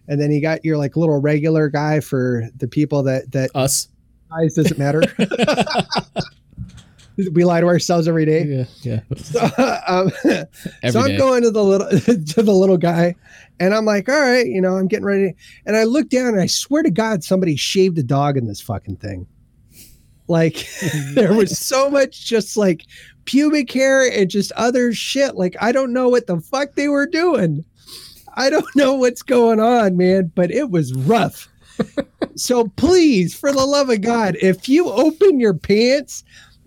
And then you got your like little regular guy for the people that that Us. size doesn't matter. we lie to ourselves every day. Yeah. Yeah. So, um, so I'm day. going to the little to the little guy, and I'm like, all right, you know, I'm getting ready. And I look down, and I swear to God, somebody shaved a dog in this fucking thing. Like there was so much just like pubic hair and just other shit. Like I don't know what the fuck they were doing. I don't know what's going on, man, but it was rough. so please, for the love of God, if you open your pants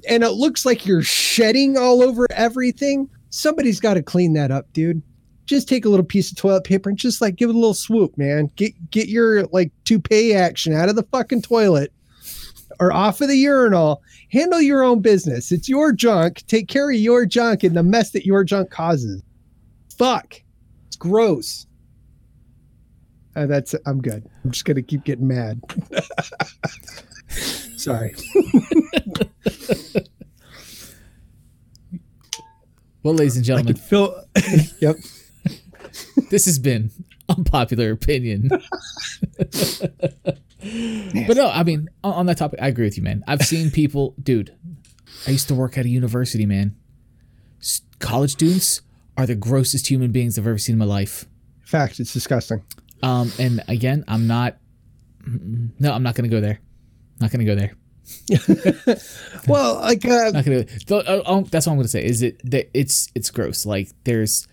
and it looks like you're shedding all over everything, somebody's got to clean that up, dude. Just take a little piece of toilet paper and just like give it a little swoop, man. Get get your like toupee action out of the fucking toilet or off of the urinal. Handle your own business. It's your junk. Take care of your junk and the mess that your junk causes. Fuck. It's gross. Uh, that's I'm good. I'm just gonna keep getting mad. Sorry. Well, ladies and gentlemen, feel. yep. this has been unpopular opinion. but no, I mean, on, on that topic, I agree with you, man. I've seen people, dude. I used to work at a university, man. College students are the grossest human beings I've ever seen in my life. Fact. It's disgusting. Um, and again, I'm not. No, I'm not gonna go there. Not gonna go there. Well, like uh, Not gonna. th- uh, uh, that's all I'm gonna say. Is it that it's it's gross. Like there's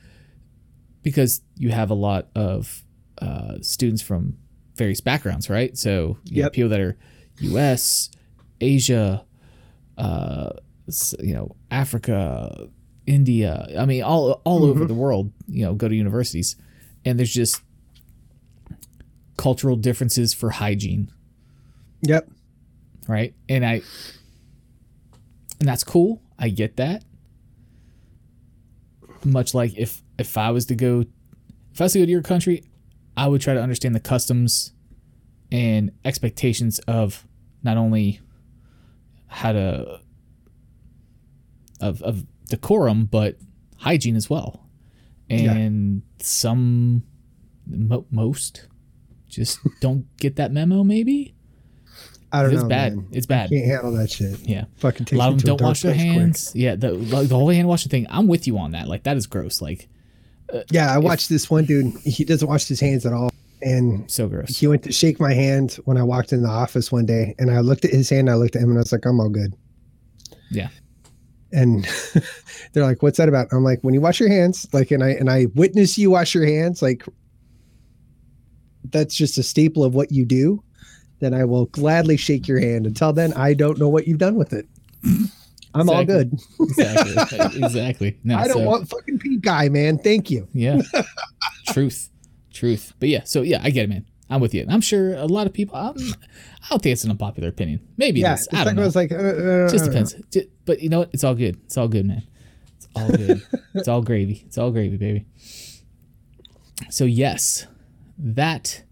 because you have a lot of uh, students from various backgrounds, right? So you have Yep. people that are U.S., Asia, uh, you know, Africa, India. I mean, all all over the world. You know, go to universities, and there's just cultural differences for hygiene yep. right? And I and that's cool. I get that. Much like if if I was to go if I was to go to your country, I would try to understand the customs and expectations of not only how to of of decorum but hygiene as well and some mo- most just don't get that memo maybe I don't it's know. It's bad man. it's bad Can't handle that shit. yeah Fucking a lot of them don't wash their place quick. hands yeah the the whole hand washing thing i'm with you on that like that is gross like Uh, yeah, I watched this one dude. He doesn't wash his hands at all, and so gross he went to shake my hand when I walked in the office one day, and I looked at his hand. I looked at him, and I was like, "I'm all good." yeah And they're like, "What's that about?" I'm like, "When you wash your hands, like, and I and I witness you wash your hands, like, that's just a staple of what you do." Then I will gladly shake your hand. Until then, I don't know what you've done with it. I'm all good. exactly exactly no, I don't so- want fucking pink guy, man. Thank you. Yeah. truth. Truth. But yeah, so yeah, I get it, man. I'm with you. I'm sure a lot of people, um, I don't think it's an unpopular opinion. Maybe Yeah, it is. I don't know. was like, uh, uh, Just uh, depends. But you know what? It's all good. It's all good, man. It's all good. it's all gravy. It's all gravy, baby. So, yes, that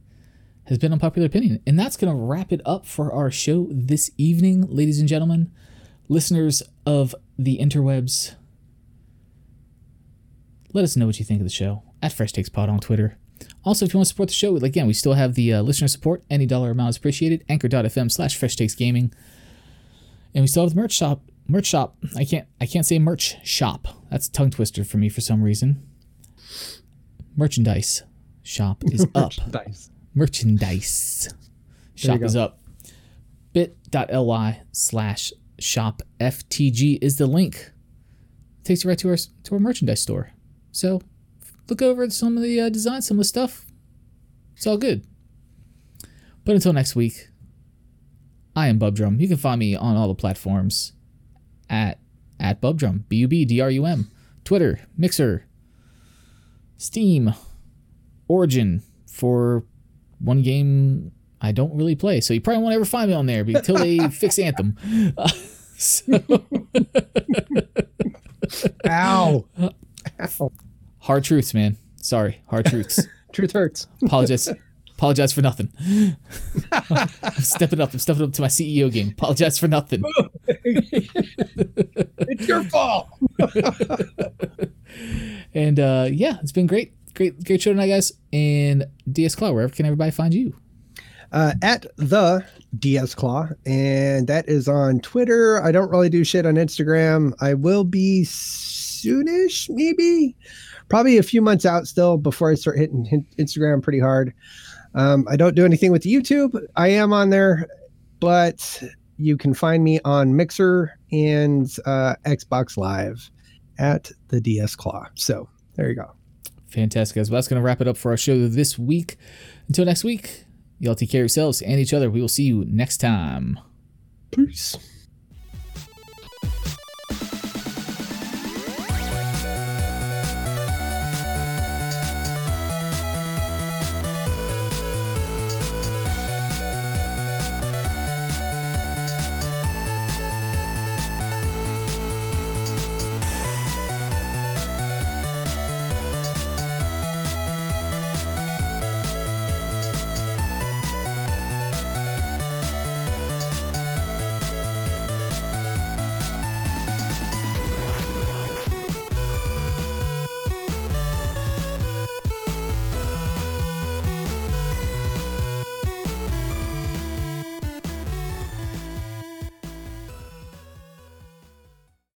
has been unpopular opinion. And that's going to wrap it up for our show this evening, ladies and gentlemen, listeners of the interwebs. Let us know what you think of the show at Fresh Takes Pod on Twitter. Also, if you want to support the show, again, we still have the uh, listener support. Any dollar amount is appreciated. Anchor.fm slash Fresh Takes Gaming. And we still have the merch shop. Merch shop. I can't I can't say merch shop. That's a tongue twister for me for some reason. Merchandise shop is up. Nice. Merchandise shop is up. bit.ly slash shop FTG is the link. It Takes you right to our to our merchandise store. So look over at some of the uh, designs, some of the stuff. It's all good. But until next week, I am Bub Drum. You can find me on all the platforms at at Bub Drum, B U B D R U M, Twitter, Mixer, Steam, Origin for one game I don't really play. So you probably won't ever find me on there until they fix Anthem. So Ow. Ow. hard truths, man. Sorry, hard truths. Truth hurts. Apologize. Apologize for nothing. I'm stepping up. I'm stepping up to my CEO game. Apologize for nothing. It's your fault. And uh, yeah, it's been great. Great, great show tonight, guys. And DS Claw, wherever can everybody find you? Uh, at the DS Claw, and that is on Twitter. I don't really do shit on Instagram. I will be soonish, maybe, probably a few months out still before I start hitting Instagram pretty hard. Um, I don't do anything with YouTube. I am on there, but you can find me on Mixer and uh, Xbox Live at the DS Claw. So there you go. Fantastic, guys. Well, that's going to wrap it up for our show this week. Until next week, y'all take care of yourselves and each other. We will see you next time. Peace.